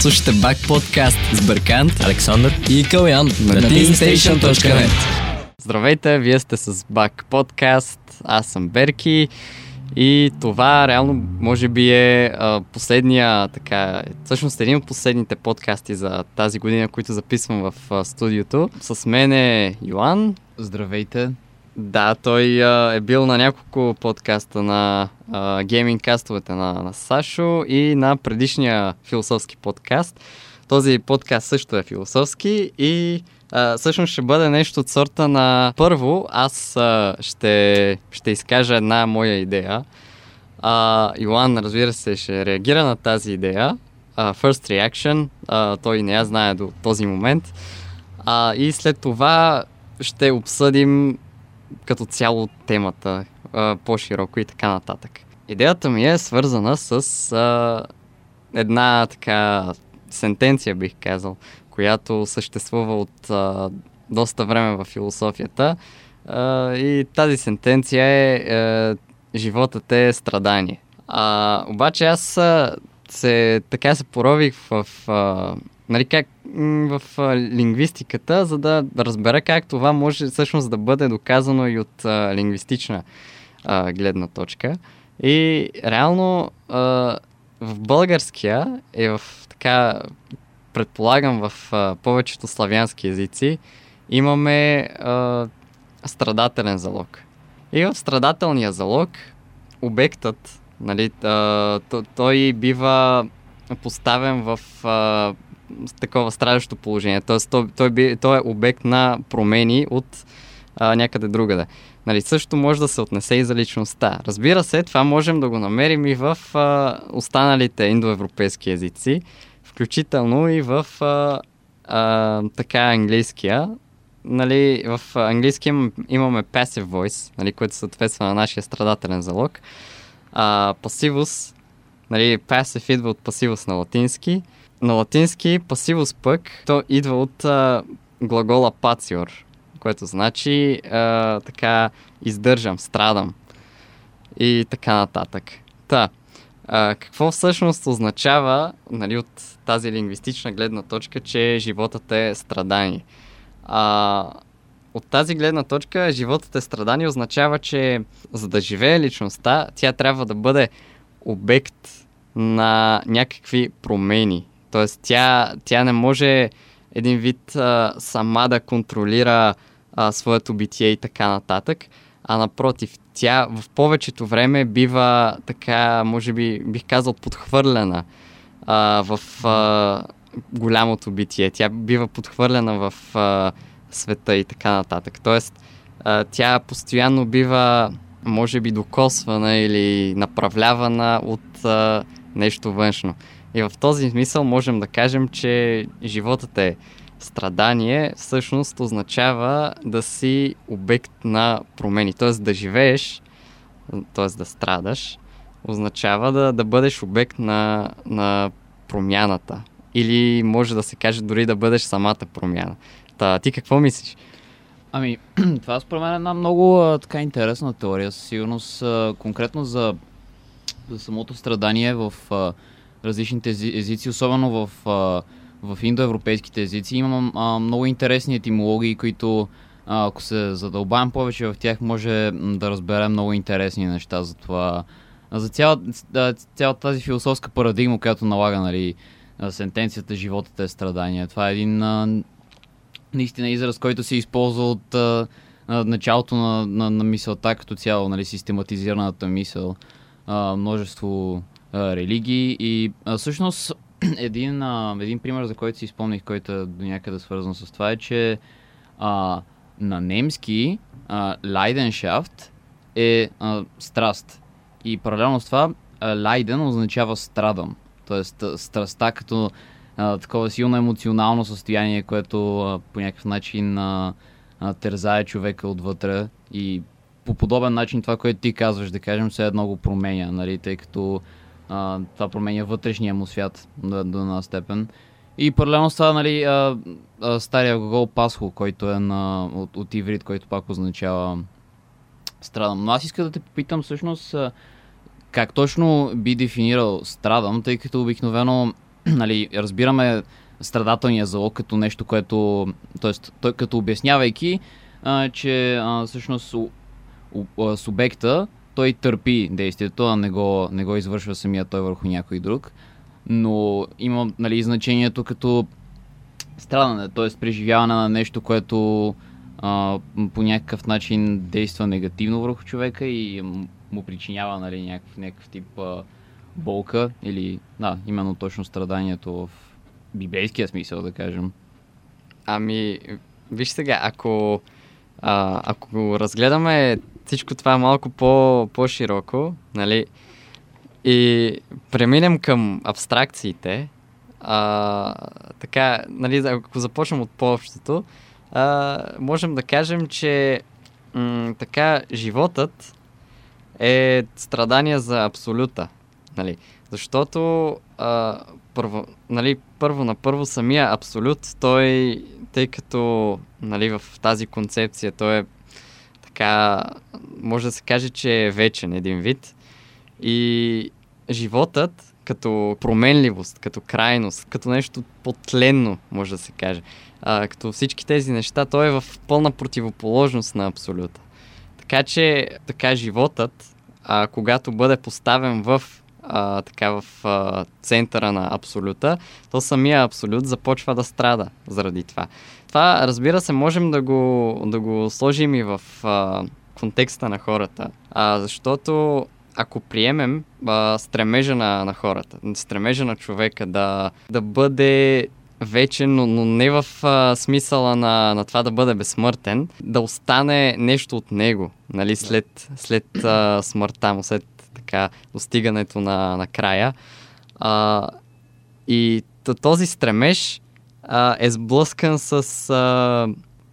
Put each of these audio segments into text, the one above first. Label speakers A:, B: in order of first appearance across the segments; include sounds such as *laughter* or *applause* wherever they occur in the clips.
A: Слушайте Бак подкаст с Бъркант,
B: Александър
A: и Калян на teamstation.net. Здравейте, вие сте с Бак подкаст, аз съм Берки и това реално може би е а, последния, така, всъщност един от последните подкасти за тази година, които записвам в а, студиото. С мен е Йоан.
B: Здравейте.
A: Да, той а, е бил на няколко подкаста на гейминг кастовете на, на Сашо и на предишния философски подкаст. Този подкаст също е философски и а, всъщност ще бъде нещо от сорта на... Първо, аз а, ще, ще изкажа една моя идея. А, Йоан, разбира се, ще реагира на тази идея. А, first reaction, а, той не я знае до този момент. А, и след това ще обсъдим като цяло темата а, по-широко и така нататък. Идеята ми е свързана с а, една така сентенция, бих казал, която съществува от а, доста време в философията. А, и тази сентенция е, е животът е страдание. А, обаче аз а, се, така се порових в, в нали, как, в лингвистиката, за да разбера как това може всъщност да бъде доказано и от а, лингвистична а, гледна точка. И реално а, в българския е в така, предполагам в а, повечето славянски езици, имаме а, страдателен залог. И в страдателния залог обектът, нали, а, той бива поставен в а, такова страдащо положение. Тоест, той, той, би, той е обект на промени от а, някъде другаде. Нали, също може да се отнесе и за личността. Разбира се, това можем да го намерим и в а, останалите индоевропейски езици, включително и в а, а, така английския. Нали, в английски имаме passive voice, нали, което съответства на нашия страдателен залог. А, пасивус, нали, passive идва от пасивус на латински. На латински пасивус пък, то идва от а, глагола patior, което значи а, така издържам, страдам и така нататък. Та, а, какво всъщност означава нали, от тази лингвистична гледна точка, че животът е страдание? А, от тази гледна точка, животът е страдание означава, че за да живее личността, тя трябва да бъде обект на някакви промени. Тоест, тя, тя не може един вид а, сама да контролира а, своето битие и така нататък, а напротив, тя в повечето време бива така, може би, бих казал, подхвърлена а, в а, голямото битие. Тя бива подхвърлена в а, света и така нататък. Тоест, а, тя постоянно бива, може би, докосвана или направлявана от а, нещо външно. И в този смисъл можем да кажем, че животът е страдание, всъщност означава да си обект на промени. Т.е. да живееш, т.е. да страдаш, означава да, да бъдеш обект на, на промяната. Или може да се каже дори да бъдеш самата промяна. Та, ти какво мислиш?
B: Ами, *clears throat* това според мен е една много така интересна теория. Със сигурност, конкретно за, за самото страдание в различните езици, особено в, в индоевропейските езици. Имам много интересни етимологии, които ако се задълбаем повече в тях, може да разберем много интересни неща за това. За цяла, цялата тази философска парадигма, която налага нали, сентенцията животът е страдание. Това е един наистина израз, който се използва от а, началото на, на, на мисълта като цяло, нали, систематизираната мисъл. А, множество а, религии и а, всъщност *clears throat* един, а, един пример, за който си изпомних, който е до някъде свързан с това е, че а, на немски Лайденшафт е а, страст. И паралелно с това Лайден означава страдам. Тоест страста като а, такова силно емоционално състояние, което а, по някакъв начин а, а, тързае човека отвътре и по подобен начин това, което ти казваш, да кажем, се едно го променя, нали, тъй като а, това променя вътрешния му свят до, до една степен. И паралелно с това, нали, а, а, стария глагол пасхо, който е на, от, от иврит, който пак означава страдам. Но аз иска да те попитам всъщност как точно би дефинирал страдам, тъй като обикновено *clears throat* нали, разбираме страдателния залог като нещо, което, т.е. като обяснявайки, а, че а, всъщност у, у, субекта той търпи действието, а не го, не го извършва самия той върху някой друг. Но има нали, значението като страдане, т.е. преживяване на нещо, което а, по някакъв начин действа негативно върху човека и му причинява нали, някакъв, някакъв тип а, болка или да, именно точно страданието в библейския смисъл, да кажем.
A: Ами, виж сега, ако, а, ако разгледаме всичко това малко по, по-широко, нали, и преминем към абстракциите, а, така, нали, ако започнем от по-общото, а, можем да кажем, че м- така животът е страдание за абсолюта. Нали? Защото а, първо, нали, първо на първо самия абсолют, той, тъй като нали, в тази концепция той е така, може да се каже, че е вечен един вид. И животът като променливост, като крайност, като нещо подленно, може да се каже. А, като всички тези неща, той е в пълна противоположност на абсолюта. Така че, така животът, а, когато бъде поставен в а, така в а, центъра на абсолюта, то самия абсолют започва да страда заради това. Това, разбира се, можем да го, да го сложим и в а, контекста на хората, а, защото ако приемем а, стремежа на, на хората, стремежа на човека да, да бъде вечен, но, но не в а, смисъла на, на това да бъде безсмъртен, да остане нещо от него, нали, след, след а, смъртта му, след така достигането на, на края. А, и този стремеж а, е сблъскан с, а,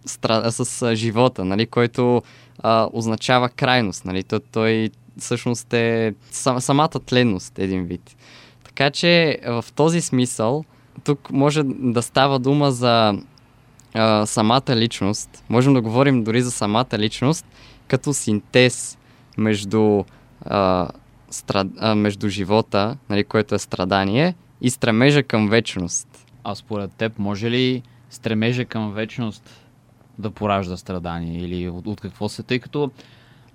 A: стра, с а, живота, нали, който а, означава крайност. Нали, той, той всъщност е сам, самата тленност един вид. Така че в този смисъл тук може да става дума за а, самата личност. Можем да говорим дори за самата личност като синтез между, а, страд... а, между живота, нали, което е страдание, и стремежа към вечност.
B: А според теб може ли стремежа към вечност да поражда страдание или от, от какво се, тъй като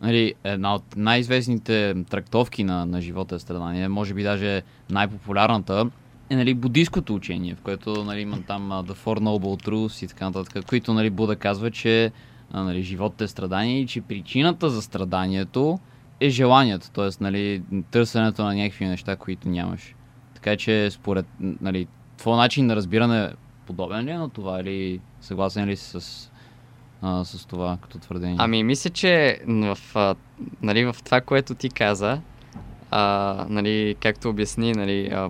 B: нали, една от най-известните трактовки на, на живота е страдание, може би даже най-популярната, е нали, буддийското учение, в което нали, има там The Four Noble Truths и така нататък, които нали, Буда казва, че нали, животът е страдание и че причината за страданието е желанието, т.е. Нали, търсенето на някакви неща, които нямаш. Така че според нали, твой начин на разбиране подобен ли е на това или съгласен ли си с а, с това като твърдение?
A: Ами, мисля, че в, а, нали, в това, което ти каза, а, нали, както обясни нали, а,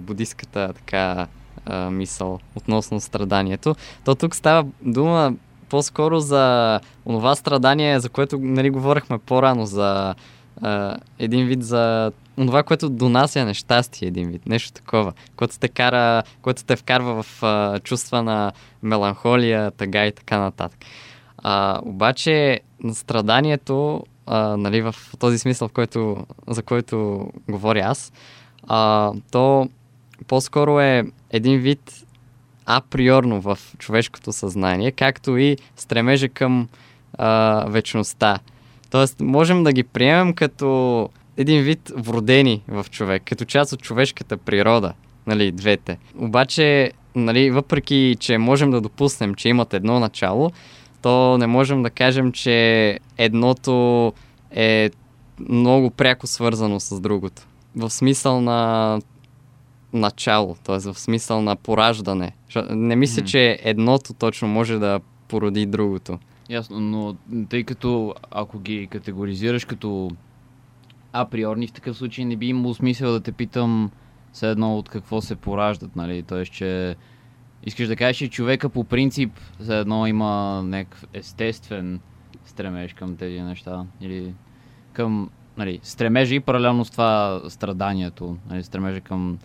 A: така а, мисъл относно страданието, то тук става дума по-скоро за това страдание, за което нали, говорихме по-рано, за един вид за това, което донася нещастие, един вид, нещо такова, което те, кара, което те вкарва в а, чувства на меланхолия, тъга и така нататък. А, обаче страданието, а, нали, в този смисъл, в който, за който говоря аз, а, то по-скоро е един вид априорно в човешкото съзнание, както и стремежа към а, вечността. Тоест, можем да ги приемем като един вид вродени в човек, като част от човешката природа, нали, двете. Обаче, нали, въпреки, че можем да допуснем, че имат едно начало, то не можем да кажем, че едното е много пряко свързано с другото. В смисъл на начало, т.е. в смисъл на пораждане. Не мисля, mm. че едното точно може да породи другото.
B: Ясно, но тъй като ако ги категоризираш като априорни, в такъв случай не би имало смисъл да те питам все едно от какво се пораждат, нали? Тоест, че Искаш да кажеш, че човека по принцип за едно има някакъв естествен стремеж към тези неща. Или към нали, стремежа и паралелно с това страданието. Нали, стремежа към...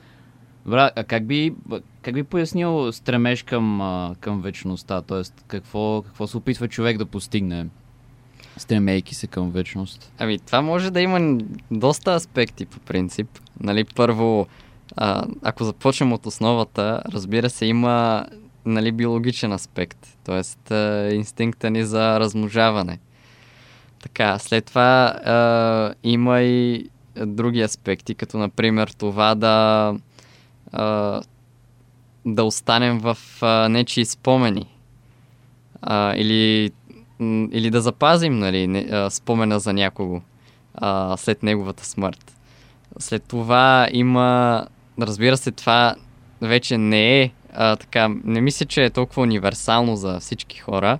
B: Добре, а как би, как би пояснил стремеж към, към вечността? Тоест, какво, какво се опитва човек да постигне, стремейки се към вечност?
A: Ами, това може да има доста аспекти по принцип. Нали, първо, а, ако започнем от основата, разбира се, има нали, биологичен аспект, т.е. инстинкта ни за размножаване. Така, след това а, има и други аспекти, като например това да, а, да останем в а, нечии спомени. А, или, или да запазим нали, не, а, спомена за някого а, след неговата смърт. След това има, разбира се, това вече не е а, така, не мисля, че е толкова универсално за всички хора,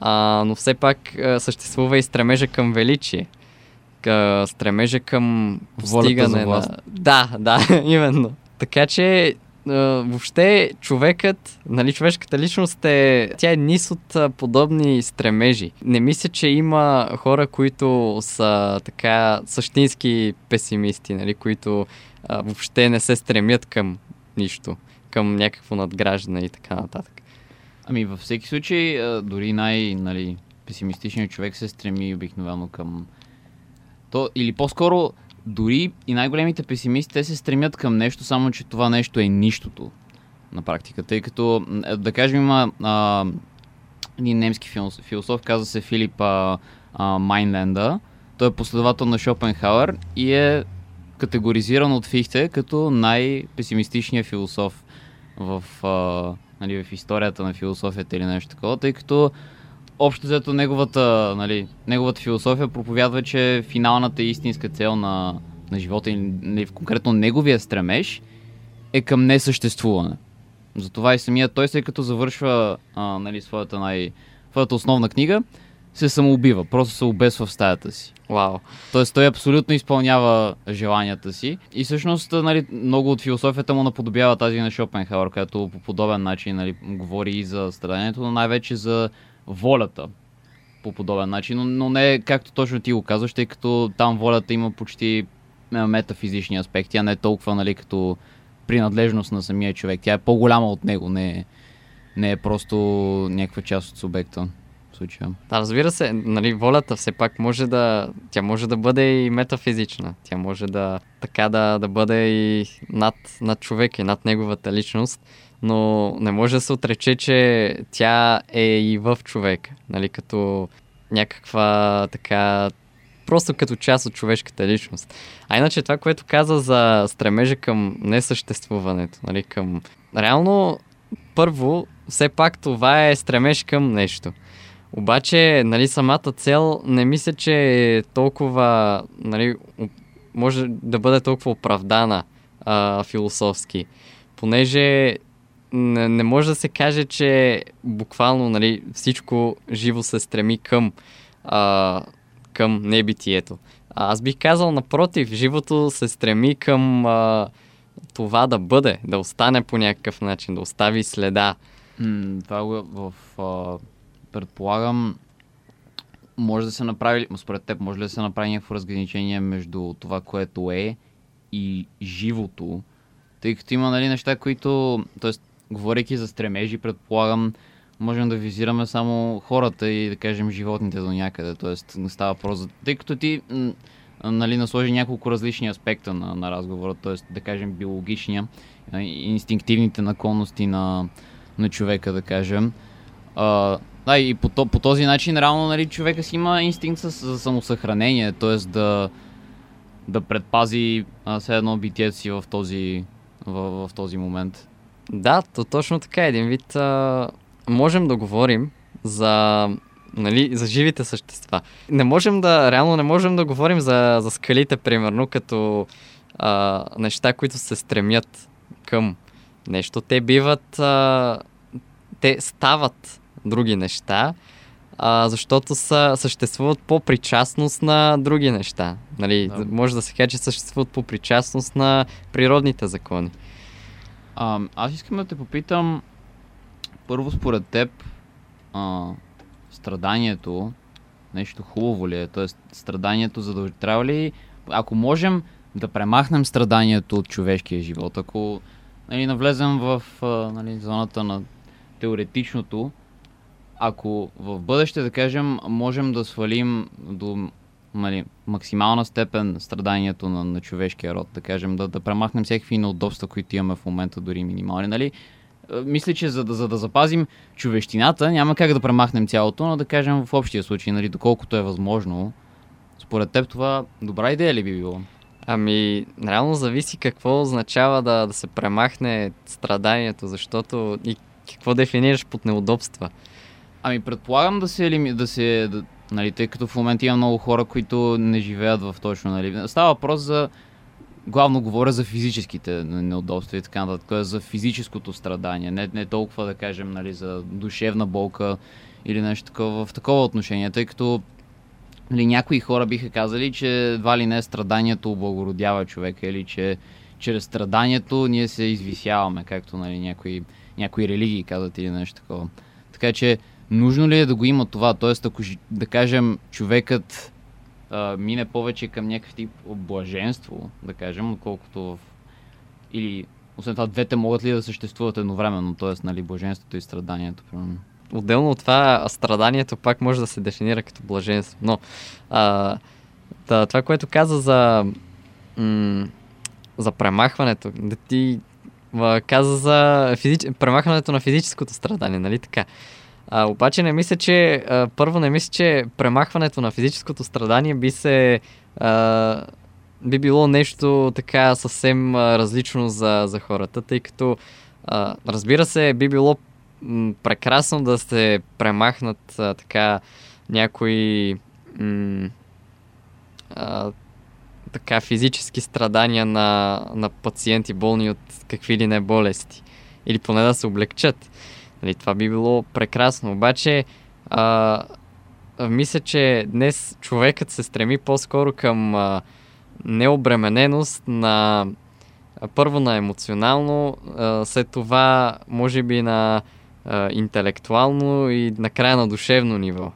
A: а, но все пак а, съществува и стремежа към величие. Къ, стремежа към постигане на... Да, да, *laughs* именно. Така че въобще човекът, нали, човешката личност е, тя е низ от подобни стремежи. Не мисля, че има хора, които са така същински песимисти, нали, които а, въобще не се стремят към нищо, към някакво надграждане и така нататък.
B: Ами във всеки случай, дори най- нали, песимистичният човек се стреми обикновено към то, или по-скоро дори и най-големите песимисти, те се стремят към нещо, само че това нещо е нищото на практика. Тъй като, е, да кажем, има а, един немски философ, философ каза се Филип а, а, Майнленда. Той е последовател на Шопенхауер и е категоризиран от Фихте като най-песимистичният философ в, а, нали, в историята на философията или нещо такова, тъй като общо взето неговата, нали, неговата философия проповядва, че финалната и истинска цел на, на живота и нали, конкретно неговия стремеж е към несъществуване. Затова и самия той, след като завършва а, нали, своята, най- своята основна книга, се самоубива, просто се обесва в стаята си.
A: Вау.
B: Тоест той абсолютно изпълнява желанията си и всъщност нали, много от философията му наподобява тази на Шопенхауер, която по подобен начин нали, говори и за страданието, но най-вече за волята по подобен начин, но, но не както точно ти го казваш, тъй като там волята има почти метафизични аспекти, а не толкова нали, като принадлежност на самия човек. Тя е по-голяма от него, не е, не е просто някаква част от субекта случая.
A: Да, разбира се, нали, волята все пак може да, тя може да бъде и метафизична. Тя може да така да, да бъде и над, над човека и над неговата личност но не може да се отрече, че тя е и в човека, нали, като някаква така просто като част от човешката личност. А иначе това, което каза за стремежа към несъществуването, нали, към... Реално, първо, все пак това е стремеж към нещо. Обаче, нали, самата цел не мисля, че е толкова, нали, може да бъде толкова оправдана а, философски. Понеже не, не може да се каже, че буквално нали, всичко живо се стреми към, а, към небитието. Аз бих казал напротив, живото се стреми към а, това да бъде, да остане по някакъв начин, да остави следа.
B: Това в, в предполагам може да се направи, според теб, може ли да се направи някакво разграничение между това, което е и живото, тъй като има нали, неща, които, т.е говорейки за стремежи, предполагам, можем да визираме само хората и да кажем животните до някъде. Тоест не става въпрос за... Тъй като ти нали, насложи няколко различни аспекта на, на разговора, т.е. да кажем биологичния, инстинктивните наклонности на, на човека, да кажем. А, да, и по, по този начин реално нали, човека си има инстинкт за самосъхранение, т.е. да, да предпази а, все едно битието си в този, в, в този момент.
A: Да, то точно така. Един вид а, можем да говорим за, нали, за живите същества. Не можем да, реално не можем да говорим за, за скалите, примерно, като а, неща, които се стремят към нещо. Те биват, а, те стават други неща, а, защото са, съществуват по причастност на други неща. Нали, да. Може да се каже, че съществуват по причастност на природните закони.
B: А, аз искам да те попитам, първо според теб, а, страданието нещо хубаво ли е? Тоест, страданието задълж... трябва ли, ако можем да премахнем страданието от човешкия живот, ако нали, навлезем в а, нали, зоната на теоретичното, ако в бъдеще, да кажем, можем да свалим до нали, максимална степен страданието на, на човешкия род, да кажем, да, да премахнем всякакви неудобства, които имаме в момента, дори минимални. Нали? Е, Мисля, че за да, за да запазим човещината, няма как да премахнем цялото, но да кажем в общия случай, нали, доколкото е възможно. Според теб това добра идея ли би било?
A: Ами, реално зависи какво означава да, да се премахне страданието, защото и какво дефинираш под неудобства.
B: Ами предполагам да се, да се да, нали, тъй като в момента има много хора, които не живеят в точно, нали. Става въпрос за, главно говоря за физическите неудобства и така нататък, за физическото страдание, не, не толкова да кажем, нали, за душевна болка или нещо такова, в такова отношение, тъй като нали, някои хора биха казали, че едва ли не страданието облагородява човека или че чрез страданието ние се извисяваме, както нали, някои, някои религии казват или нещо такова. Така че нужно ли е да го има това? Тоест, ако да кажем човекът а, мине повече към някакъв тип блаженство, да кажем, отколкото в... Или, освен това, двете могат ли да съществуват едновременно, т.е. Нали, блаженството и страданието, примерно.
A: Отделно от това, страданието пак може да се дефинира като блаженство. Но а, да, това, което каза за, м- за премахването, да ти а, каза за физич... премахването на физическото страдание, нали така? А, обаче не мисля, че а, първо не мисля, че премахването на физическото страдание би се а, би било нещо така съвсем а, различно за, за хората, тъй като а, разбира се, би било м, прекрасно да се премахнат а, така някои м, а, така физически страдания на, на пациенти болни от какви ли не болести. Или поне да се облегчат. Нали, това би било прекрасно. Обаче, а, мисля, че днес човекът се стреми по-скоро към а, необремененост на първо на емоционално, а, след това може би на а, интелектуално и накрая на душевно ниво.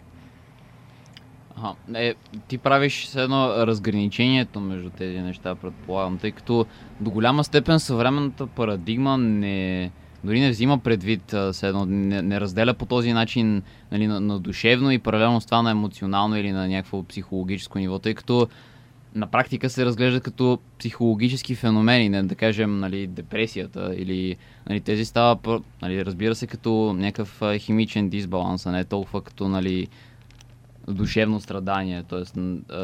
B: Ага. Е, ти правиш все едно разграничението между тези неща, предполагам, тъй като до голяма степен съвременната парадигма не, дори не взима предвид, а, все едно, не, не разделя по този начин нали, на, на душевно и паралелно с това на емоционално или на някакво психологическо ниво, тъй като на практика се разглежда като психологически феномени, не да кажем нали, депресията или нали, тези става, нали, разбира се, като някакъв химичен дисбаланс, а не толкова като нали, душевно страдание, т.е.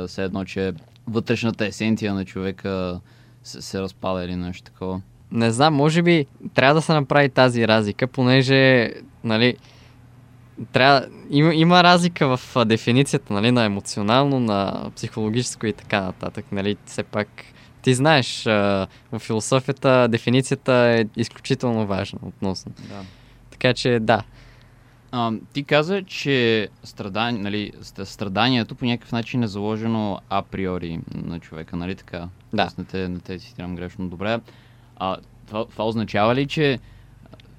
B: все едно, че вътрешната есенция на човека се, се разпада или нещо такова.
A: Не знам, може би трябва да се направи тази разлика, понеже, нали, трябва, има, има разлика в дефиницията, нали, на емоционално, на психологическо и така нататък, нали, все пак ти знаеш, в философията дефиницията е изключително важна относно.
B: Да.
A: Така че да,
B: А, ти каза, че страдание, нали, ст- страданието по някакъв начин е заложено априори на човека, нали така?
A: Да.
B: Тоест Не те, не те цитирам грешно. Добре. А, това, това означава ли, че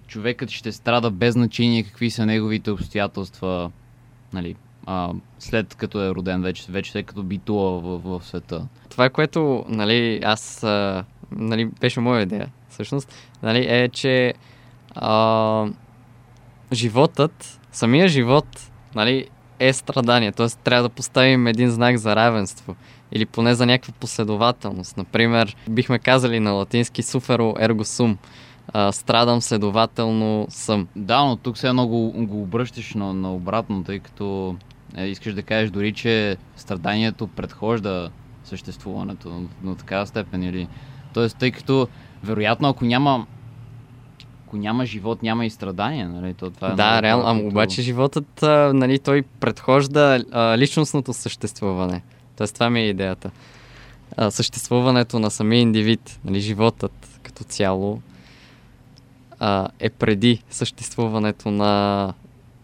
B: човекът ще страда без значение какви са неговите обстоятелства, нали, а, след като е роден, вече, вече след като битува в, в света?
A: това, което, нали, аз, а, нали, беше моя идея, всъщност, нали, е, че а, животът, самия живот, нали, е страдание. Т.е. трябва да поставим един знак за равенство или поне за някаква последователност. Например, бихме казали на латински суферо ergo sum. А, страдам, следователно съм.
B: Да, но тук все едно го, обръщаш на, на обратно, тъй като е, искаш да кажеш дори, че страданието предхожда съществуването на, на такава степен или... Тоест, тъй като вероятно ако няма ако няма живот, няма и страдания, нали? То, това е
A: да,
B: много
A: реално. Ама
B: които-
A: обаче животът, а, нали, той предхожда а, личностното съществуване. Тоест, това ми е идеята. А, съществуването на самия индивид, нали, животът като цяло а, е преди съществуването на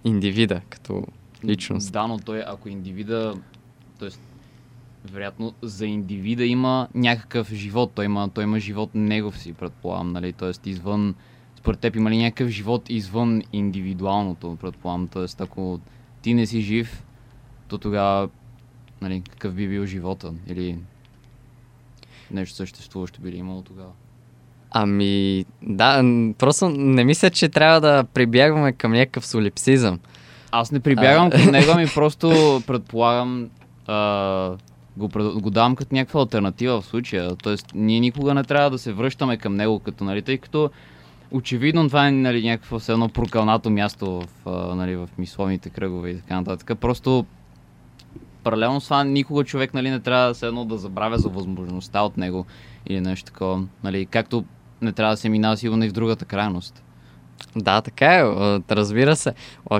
A: индивида като личност.
B: Да, но той, ако индивида, т.е. вероятно за индивида има някакъв живот, той има, той има живот негов си, предполагам, нали, т.е. извън, според теб има ли някакъв живот извън индивидуалното, предполагам, т.е. ако ти не си жив, то тогава, нали, какъв би бил живота, или нещо съществуващо би ли имало тогава?
A: Ами, да, просто не мисля, че трябва да прибягваме към някакъв солипсизъм.
B: Аз не прибягвам към *laughs* него, ами просто предполагам, а, го, го давам като някаква альтернатива в случая. Тоест, ние никога не трябва да се връщаме към него, като, нали, тъй като очевидно това е нали, някакво все едно прокълнато място в, а, нали, в мисловните кръгове и така нататък. Просто паралелно с това никога човек нали, не трябва все едно да забравя за възможността от него или нещо такова. Нали, както не трябва да се минава сигурно и в другата крайност.
A: Да, така е. Разбира се.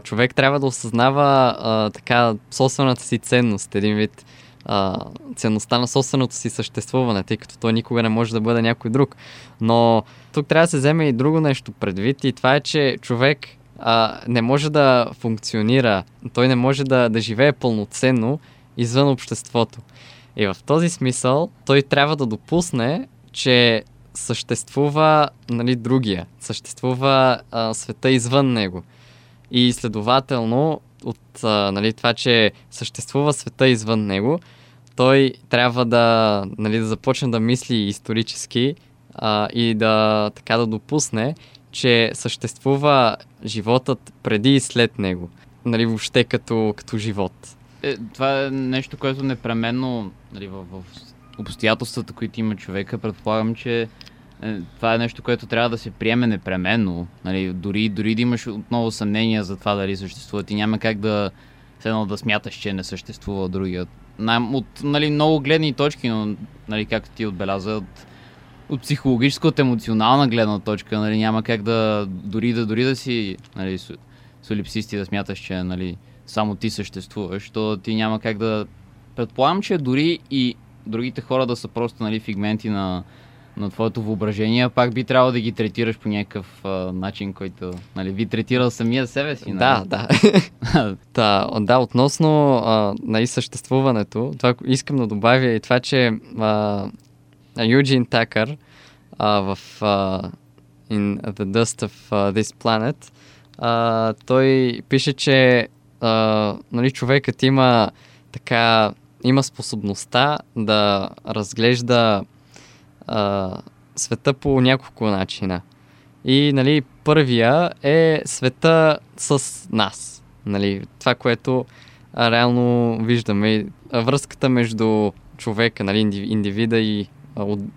A: Човек трябва да осъзнава а, така собствената си ценност, един вид а, ценността на собственото си съществуване, тъй като той никога не може да бъде някой друг. Но тук трябва да се вземе и друго нещо предвид и това е, че човек а, не може да функционира, той не може да, да живее пълноценно извън обществото. И в този смисъл той трябва да допусне, че съществува нали, другия, съществува а, света извън него. И следователно, от а, нали, това, че съществува света извън него, той трябва да, нали, да започне да мисли исторически а, и да така да допусне, че съществува животът преди и след него. Нали, въобще като, като живот.
B: Е, това е нещо, което непременно нали, в, в обстоятелствата, които има човека, предполагам, че е, това е нещо, което трябва да се приеме непременно. Нали, дори, дори да имаш отново съмнения за това дали съществуват и няма как да, все да смяташ, че не съществува другият. От нали, много гледни точки, но нали, както ти отбеляза, от, от психологическа, от емоционална гледна точка, нали, няма как да, дори да, дори да си нали, с- солипсист и да смяташ, че нали, само ти съществуваш, то ти няма как да... Предполагам, че дори и другите хора да са просто нали, фигменти на, на твоето въображение, пак би трябвало да ги третираш по някакъв а, начин, който нали, би третирал самия себе си.
A: Да,
B: Нали?
A: да. *laughs* Та, да, относно а, нали, съществуването, това искам да добавя и това, че а, Юджин Такър а, в а, In the Dust of uh, This Planet, а, той пише, че а, нали, човекът има така има способността да разглежда а, света по няколко начина. И нали, първия е света с нас. Нали, това, което а, реално виждаме. Връзката между човека, нали, инди- индивида и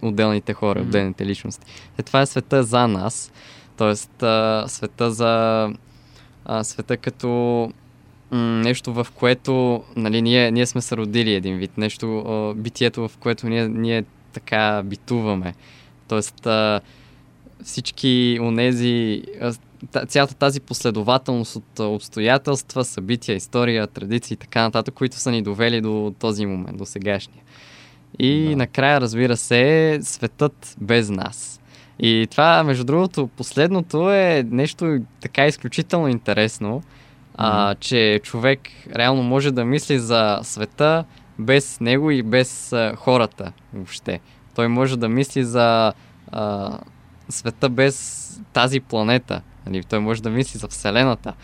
A: отделните хора,
B: Мгм.
A: отделните личности. Е, това е света за нас. А, света за а, света като м, нещо, в което нали, ние, ние сме се родили един вид. Нещо, а, битието, в което ние, ние така битуваме. Тоест, а, всички онези, цялата тази последователност от обстоятелства, събития, история, традиции и така нататък, които са ни довели до този момент, до сегашния. И
B: Да.
A: накрая, разбира се, е светът без нас. И това, между другото, последното е нещо така изключително интересно, а, че човек реално може да мисли за света без него и без а, хората въобще. Той може да мисли за а, света без тази планета. Нали? Той може да мисли за Вселената.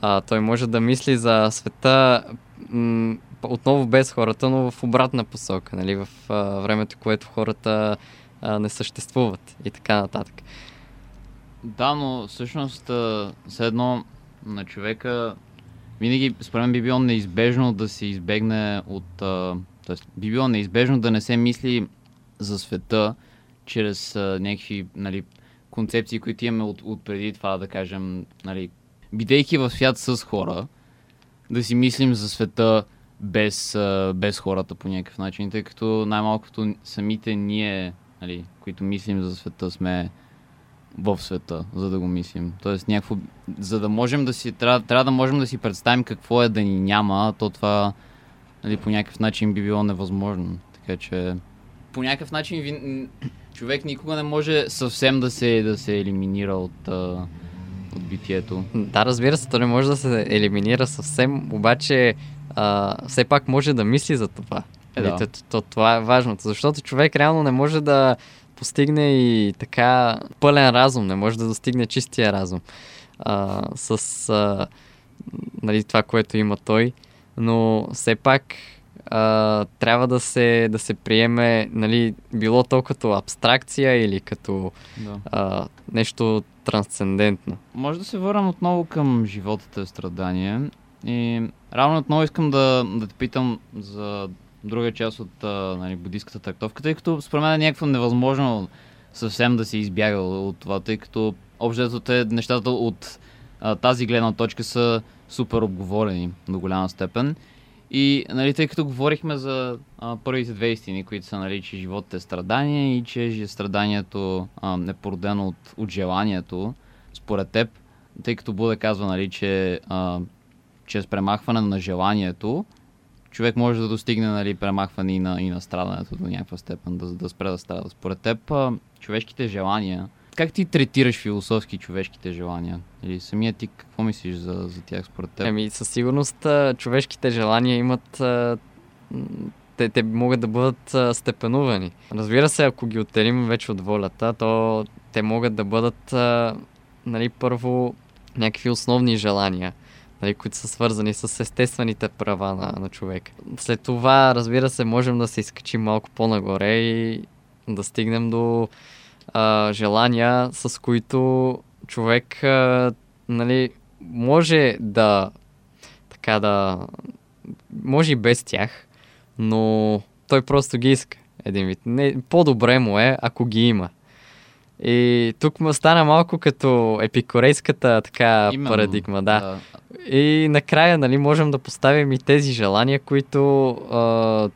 A: А, той може да мисли за света м- отново без хората, но в обратна посока. Нали? В а, времето, което хората а, не съществуват и така нататък.
B: Да, но всъщност все едно на човека винаги, според мен, би било неизбежно да се избегне от... А, тоест, би било неизбежно да не се мисли за света чрез а, някакви нали, концепции, които имаме от, от преди това, да кажем, нали, бидейки в свят с хора, да си мислим за света без, а, без хората по някакъв начин, тъй като най-малкото самите ние, нали, които мислим за света, сме в света, за да го мислим. Тоест, някакво, за да можем да си, трябва, трябва да можем да си представим какво е да ни няма, то това нали, по някакъв начин би било невъзможно. Така че, по някакъв начин ви, човек никога не може съвсем да се, да се елиминира от, от битието.
A: Да, разбира се, то не може да се елиминира съвсем, обаче а, все пак може да мисли за това.
B: Е,
A: Нали,
B: да.
A: то, то, това е важното, защото човек реално не може да постигне и така пълен разум, не може да достигне чистия разум а, с а, нали, това, което има той, но все пак а, трябва да се, да се приеме, нали, било то като абстракция или като
B: Да.
A: а, нещо трансцендентно.
B: Може да се върнем отново към животът е страдание. И равно отново искам да, да те питам за друга част от а, нали, буддийската трактовка, тъй като според мен е някакво невъзможно съвсем да се избяга от това, тъй като общо те нещата от а, тази гледна точка са супер обговорени до голяма степен. И нали, тъй като говорихме за а, първите две истини, които са, нали, че животът е страдание и че страданието а, е породено от, от желанието, според теб, тъй като Буда казва, нали, че а, чрез премахване на желанието, човек може да достигне нали, премахване и на, и на страдането до някаква степен, да, да спре да страда. Според теб, а, човешките желания, как ти третираш философски човешките желания? Или самия ти какво мислиш за, за тях според теб?
A: Ами със сигурност човешките желания имат те, те могат да бъдат степенувани. Разбира се, ако ги отделим вече от волята, то те могат да бъдат нали, първо някакви основни желания, нали, които са свързани с естествените права на, на човек. След това, разбира се, можем да се изкачим малко по-нагоре и да стигнем до а, желания, с които човек а, нали, може да така да може и без тях, но той просто ги иска един вид. Не, по-добре му е, ако ги има. И тук му стана малко като епикорейската така Именно, парадигма, да. да. И накрая, нали, можем да поставим и тези желания, които а,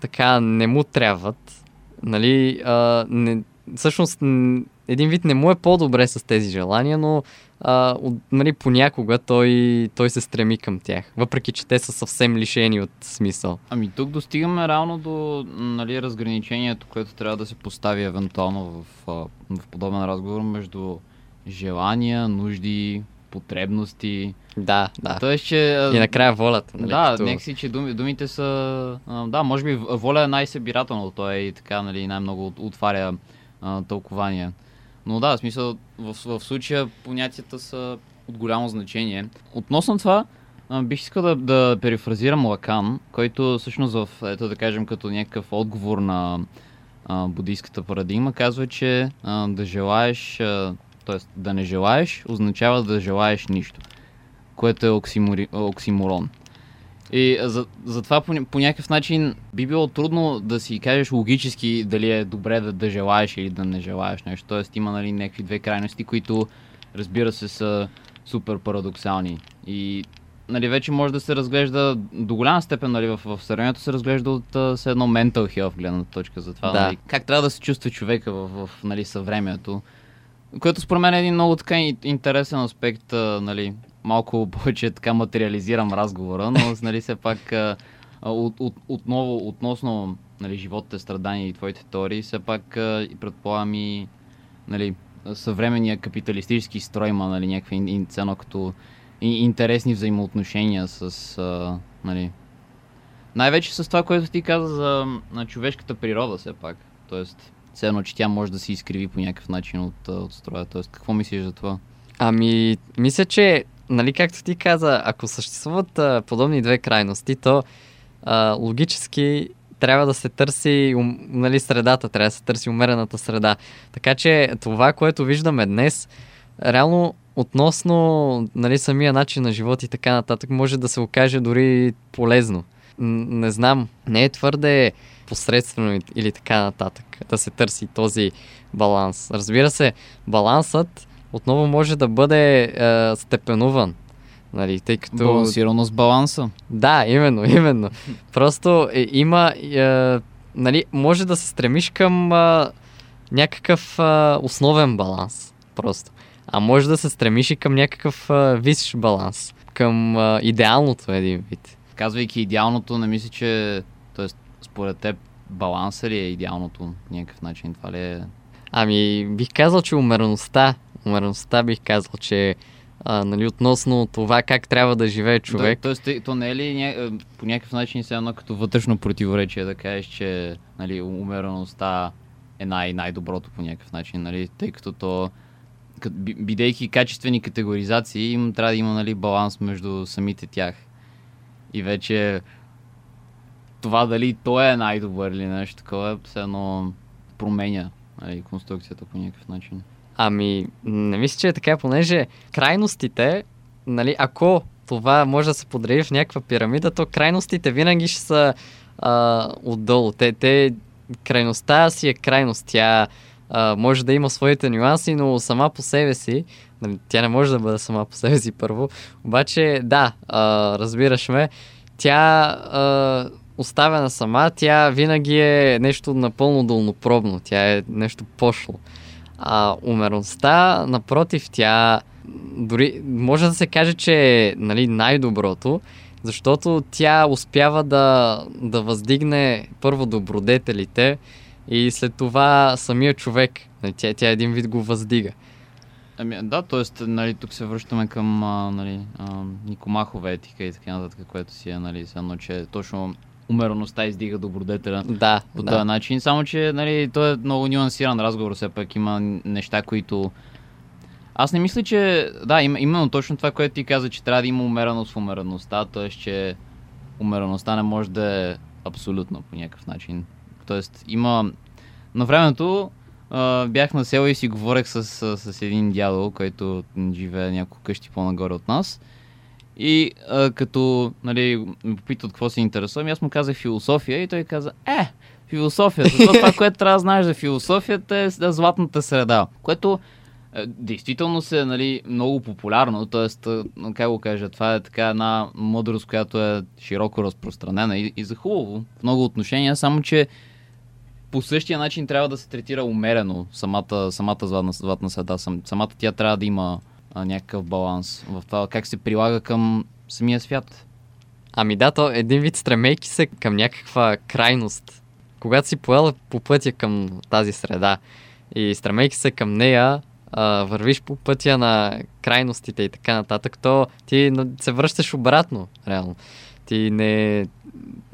A: така не му трябват. Нали, а, не, всъщност един вид не му е по-добре с тези желания, но а, от, нали, понякога той, той се стреми към тях, въпреки че те са съвсем лишени от смисъл.
B: Ами тук достигаме реално до нали, разграничението, което трябва да се постави евентуално в, в подобен разговор между желания, нужди, потребности.
A: Да, да.
B: Тоест, че...
A: И накрая волята.
B: Нали, да, като... някакси, че думи, думите са... Да, може би воля е най-събирателно, той е и така, нали, най-много отваря а, тълкования. Но да, в смисъл, в, в случая понятията са от голямо значение. Относно това, бих искал да, да перифразирам Лакан, който всъщност в, ето да кажем, като някакъв отговор на а, буддийската парадигма, казва, че а, да желаеш, т.е. да не желаеш, означава да желаеш нищо, което е оксимори, оксиморон. И за, затова по, по някакъв начин би било трудно да си кажеш логически дали е добре да, да желаеш или да не желаеш нещо. Тоест има нали, някакви две крайности, които разбира се са супер парадоксални. И нали, вече може да се разглежда до голяма степен нали, в, в сравнението се разглежда от с едно mental health гледна точка за това.
A: Да.
B: Нали, как трябва да се чувства човека в, в нали, съвремието. Което според мен е един много така интересен аспект, нали, малко *laughs* повече така материализирам разговора, но нали, все пак от, от, отново относно нали, животите, страдания и твоите теории, все пак а, предполагам и нали, съвременния капиталистически строй има нали, някакви цено като интересни взаимоотношения с нали, най-вече с това, което ти каза за на човешката природа все пак. Тоест, едно, че тя може да се изкриви по някакъв начин от, от строя. Тоест, какво мислиш за това?
A: Ами, мисля, че нали, както ти каза, ако съществуват а, подобни две крайности, то а, логически трябва да се търси ум, нали, средата, трябва да се търси умерената среда. Така че това, което виждаме днес, реално относно нали, самия начин на живот и така нататък, може да се окаже дори полезно. Не знам, не е твърде посредствено или така нататък да се търси този баланс. Разбира се, балансът отново може да бъде е, степенуван. Нали, тъй като...
B: Балансирано с баланса.
A: Да, именно, *laughs* именно. Просто е, има... Е, нали, може да се стремиш към е, някакъв е, основен баланс. Просто. А може да се стремиш и към някакъв е, висш баланс. Към е, идеалното един вид.
B: Казвайки идеалното, не мисля, че... Тоест, според теб, баланса ли е идеалното някакъв начин? Това ли е...
A: Ами, бих казал, че умереността умереността бих казал, че а, нали, относно това как трябва да живее човек.
B: Да, тоест, то не е ли ня... по някакъв начин се едно като вътрешно противоречие да кажеш, че нали, умереността е най- най-доброто по някакъв начин, нали, тъй като то бидейки качествени категоризации, им трябва да има нали, баланс между самите тях. И вече това дали той е най-добър или нещо такова, все едно променя нали, конструкцията по някакъв начин.
A: Ами, не мисля, че е така, понеже крайностите, нали, ако това може да се подреди в някаква пирамида, то крайностите винаги ще са а, отдолу. Те, те, крайността си е крайност. Тя а, може да има своите нюанси, но сама по себе си, нали, тя не може да бъде сама по себе си първо, обаче да, а, разбираш ме, тя а, оставена сама, тя винаги е нещо напълно дълнопробно, тя е нещо пошло. А умерността, напротив, тя дори може да се каже, че е нали, най-доброто, защото тя успява да, да въздигне първо добродетелите и след това самия човек. Нали, тя, тя един вид го въздига.
B: Ами, да, т.е. Нали, тук се връщаме към а, нали, а, Никомахова етика и така нататък, което си е, нали, едно, че точно умереността издига добродетеля
A: да,
B: по
A: да.
B: този начин. Само, че нали, то е много нюансиран разговор, все пак има неща, които... Аз не мисля, че... Да, им, именно точно това, което ти каза, че трябва да има умереност в умереността, т.е. че умереността не може да е абсолютно по някакъв начин. Тоест има... На времето бях на село и си говорех с, с, с един дядо, който живее няколко къщи по-нагоре от нас. И а, като нали, ме попита от какво се интересувам, аз му казах философия и той каза, е, философията, то това, което трябва да знаеш за философията е да, златната среда, което е, действително се нали, много популярно, т.е. как го кажа, това е така една мъдрост, която е широко разпространена и, и за хубаво в много отношения, само че по същия начин трябва да се третира умерено самата, самата златна, златна среда. Сам, самата тя трябва да има а, някакъв баланс в това как се прилага към самия свят.
A: Ами да, то един вид стремейки се към някаква крайност. Когато си поел по пътя към тази среда и стремейки се към нея, а, вървиш по пътя на крайностите и така нататък, то ти се връщаш обратно, реално. Ти не,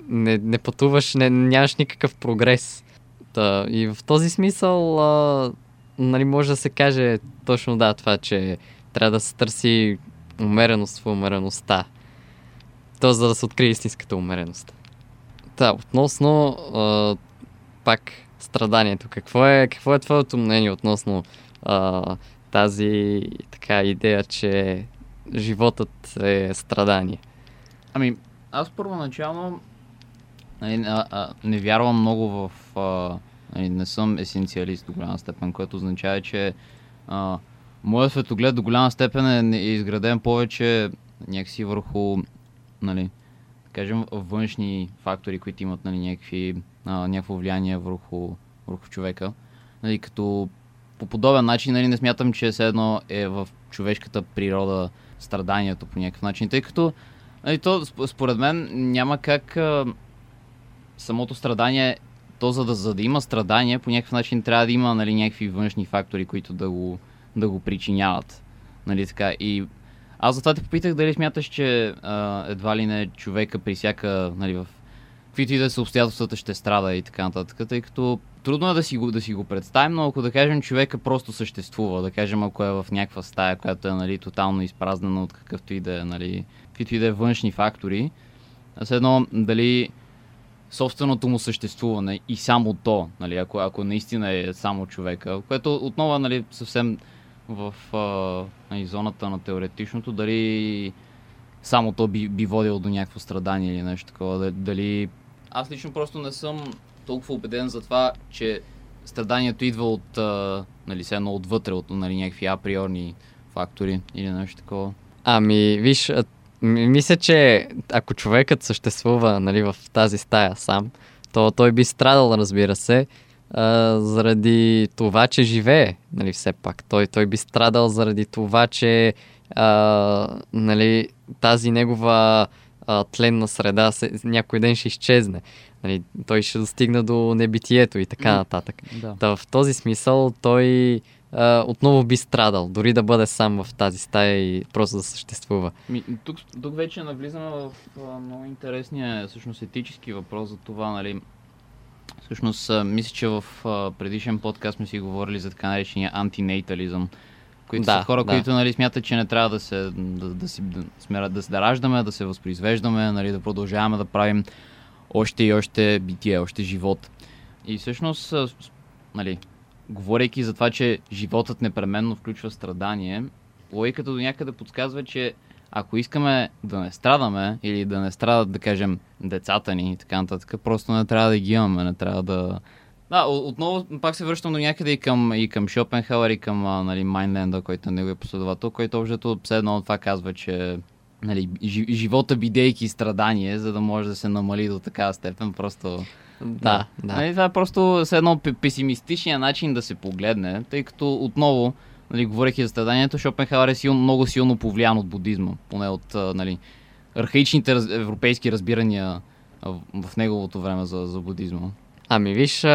A: не, не пътуваш, не, нямаш никакъв прогрес. Та, и в този смисъл, а, нали, може да се каже точно да, това, че трябва да се търси умереност в умереността. То за да се открие истинската умереност. Та, относно а, пак страданието. Какво е, какво е твоето мнение относно а, тази така идея, че животът е страдание?
B: Ами, аз първоначално а, а, не вярвам много в... А, нали, не съм есенциалист до голяма степен, което означава, че а, моят светоглед до голяма степен е, изграден повече някакси върху, нали, кажем, външни фактори, които имат нали, някакви, а, някакво влияние върху, върху човека. Нали, като по подобен начин нали, не смятам, че все едно е в човешката природа страданието по някакъв начин, тъй като нали, то, според мен няма как а, самото страдание, то за да, за да има страдание, по някакъв начин трябва да има нали, някакви външни фактори, които да го, да го причиняват. Нали, така. И аз затова те попитах дали смяташ, че а, едва ли не човека при всяка, нали, в каквито и да са обстоятелствата ще страда и така нататък, тъй като трудно е да си, го, да си го представим, но ако да кажем човека просто съществува, да кажем ако е в някаква стая, която е нали, тотално изпразнена от какъвто и да е, нали, каквито и да е външни фактори, а едно дали собственото му съществуване и само то, нали, ако, ако наистина е само човека, което отново нали, съвсем в а, нали, зоната на теоретичното, дали само то би, би водило до някакво страдание или нещо такова, дали... Аз лично просто не съм толкова убеден за това, че страданието идва от, а, нали, едно отвътре, от нали, някакви априорни фактори или нещо такова.
A: Ами, виж, мисля, че ако човекът съществува нали, в тази стая сам, то той би страдал, разбира се, а, заради това, че живее, нали, все пак. Той, той би страдал заради това, че а, нали, тази негова а, тленна среда се, някой ден ще изчезне. Нали, той ще достигне до небитието и така нататък.
B: Да.
A: Та, в този смисъл той а, отново би страдал, дори да бъде сам в тази стая и просто да съществува.
B: Ми, тук, тук вече навлизаме в а, много интересния, всъщност етически въпрос за това, нали, Всъщност, мисля, че в предишен подкаст сме си говорили за така наречения антинейтализъм, които
A: Да,
B: са хора,
A: да.
B: които нали, смятат, че не трябва да се, да, да, си, да, сме, да се да раждаме, да се възпроизвеждаме, нали, да продължаваме да правим още и още битие, още живот. И всъщност, нали, говорейки за това, че животът непременно включва страдание, логиката до някъде подсказва, че ако искаме да не страдаме или да не страдат, да кажем, децата ни и така нататък, просто не трябва да ги имаме, не трябва да... Да, отново пак се връщам до някъде и към, и към Шопенхауер и към нали, Майнленда, който е неговия последовател, който общо все едно това казва, че нали, живота бидейки страдание, за да може да се намали до такава степен, просто...
A: Да, да.
B: Нали, това е просто с едно песимистичния начин да се погледне, тъй като отново, нали, говорейки за страданието, Шопенхауер е силно, много силно повлиян от будизма, поне от нали, архаичните раз, европейски разбирания в неговото време за, за будизма.
A: Ами виж,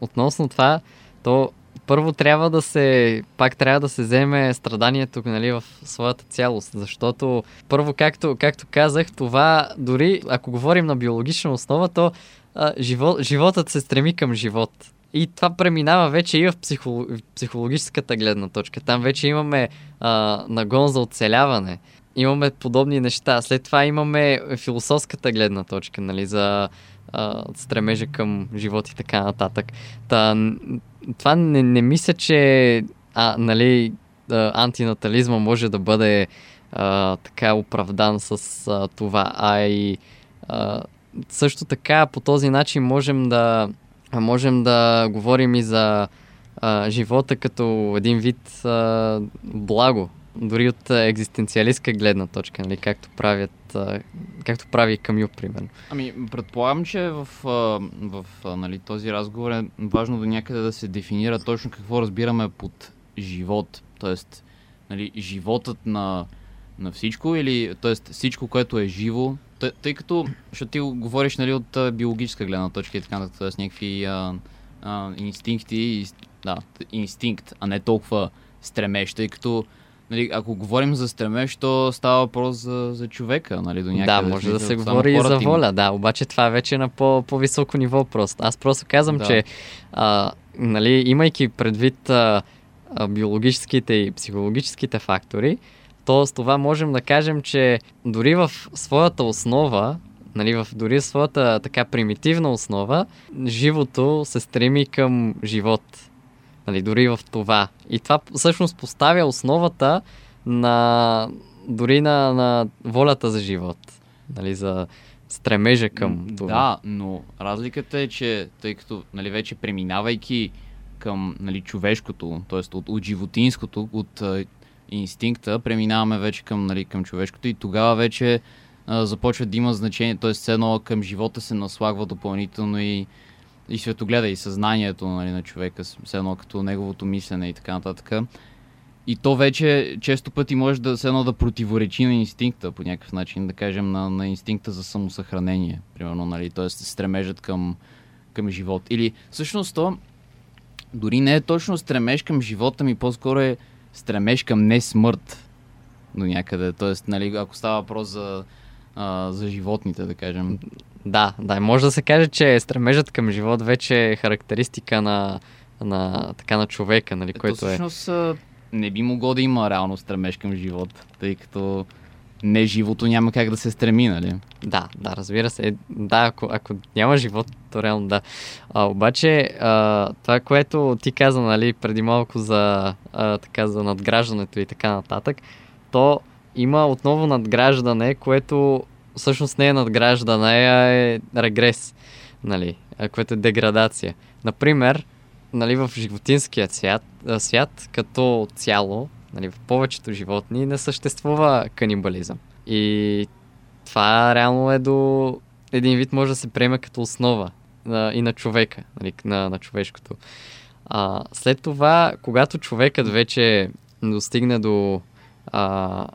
A: относно това, то първо трябва да се, пак трябва да се вземе страданието нали, в своята цялост, защото първо, както, както казах, това дори ако говорим на биологична основа, то а, живот, животът се стреми към живот. И това преминава вече и в психолог, психологическата гледна точка. Там вече имаме а, нагон за оцеляване. Имаме подобни неща. След това имаме философската гледна точка, нали, за а, стремежа към живот и така нататък. Та, това не, не мисля, че а, нали, антинатализма може да бъде а, така оправдан с а, това, а и а, също така по този начин можем да, можем да говорим и за а, живота като един вид а, благо, дори от екзистенциалистка гледна точка, нали, както правят, както прави Камю, примерно.
B: Ами, предполагам, че в, в, нали, този разговор е важно до някъде да се дефинира точно какво разбираме под живот. Тоест, нали, животът на, на всичко или тоест, всичко, което е живо, тъй, тъй като, защото ти говориш нали, от биологическа гледна точка и така нататък, т.е. някакви а, а, инстинкти, да, инстинкт, а не толкова стремеж, тъй като нали, ако говорим за стремеж, то става въпрос за, за човека, нали, до някъде.
A: Да, може да се говори и за воля, да, обаче това е вече на по, по-високо ниво просто. Аз просто казвам, да. че а, нали, имайки предвид а, биологическите и психологическите фактори, то с това можем да кажем, че дори в своята основа, нали, в дори своята така примитивна основа, живото се стреми към живот. Нали, дори в това. И това всъщност поставя основата на дори на, на волята за живот. Нали, за стремежа към това.
B: Да, но разликата е, че тъй като нали, вече преминавайки към нали, човешкото, т.е. От, от животинското, от инстинкта, преминаваме вече към, нали, към човешкото и тогава вече а, започва да има значение, т.е. едно към живота се наслагва допълнително и и светогледа и съзнанието нали, на човека, все едно като неговото мислене и така нататък. И то вече често пъти може да се едно да противоречи на инстинкта по някакъв начин, да кажем на, на инстинкта за самосъхранение, примерно, нали, т.е. стремежат към, към живот. Или всъщност то дори не е точно стремеж към живота ми, по-скоро е стремеж към не смърт до някъде. Тоест, нали, ако става въпрос за, а, за животните, да кажем.
A: Да, да, може да се каже, че стремежът към живот вече е характеристика на, на, така, на човека, нали,
B: Ето,
A: което
B: всъщност, е... не би могло да има реално стремеж към живот, тъй като не живото няма как да се стреми, нали?
A: Да, да, разбира се. Да, ако, ако няма живот, то реално да. А, обаче, а, това, което ти каза, нали, преди малко за, а, така, за надграждането и така нататък, то има отново надграждане, което всъщност не е надграждане, а е регрес, нали, което е деградация. Например, нали, в животинския свят, свят като цяло, нали, в повечето животни не съществува канибализъм. И това реално е до един вид може да се приеме като основа на, и на човека, нали, на, на човешкото. А, след това, когато човекът вече достигне до а,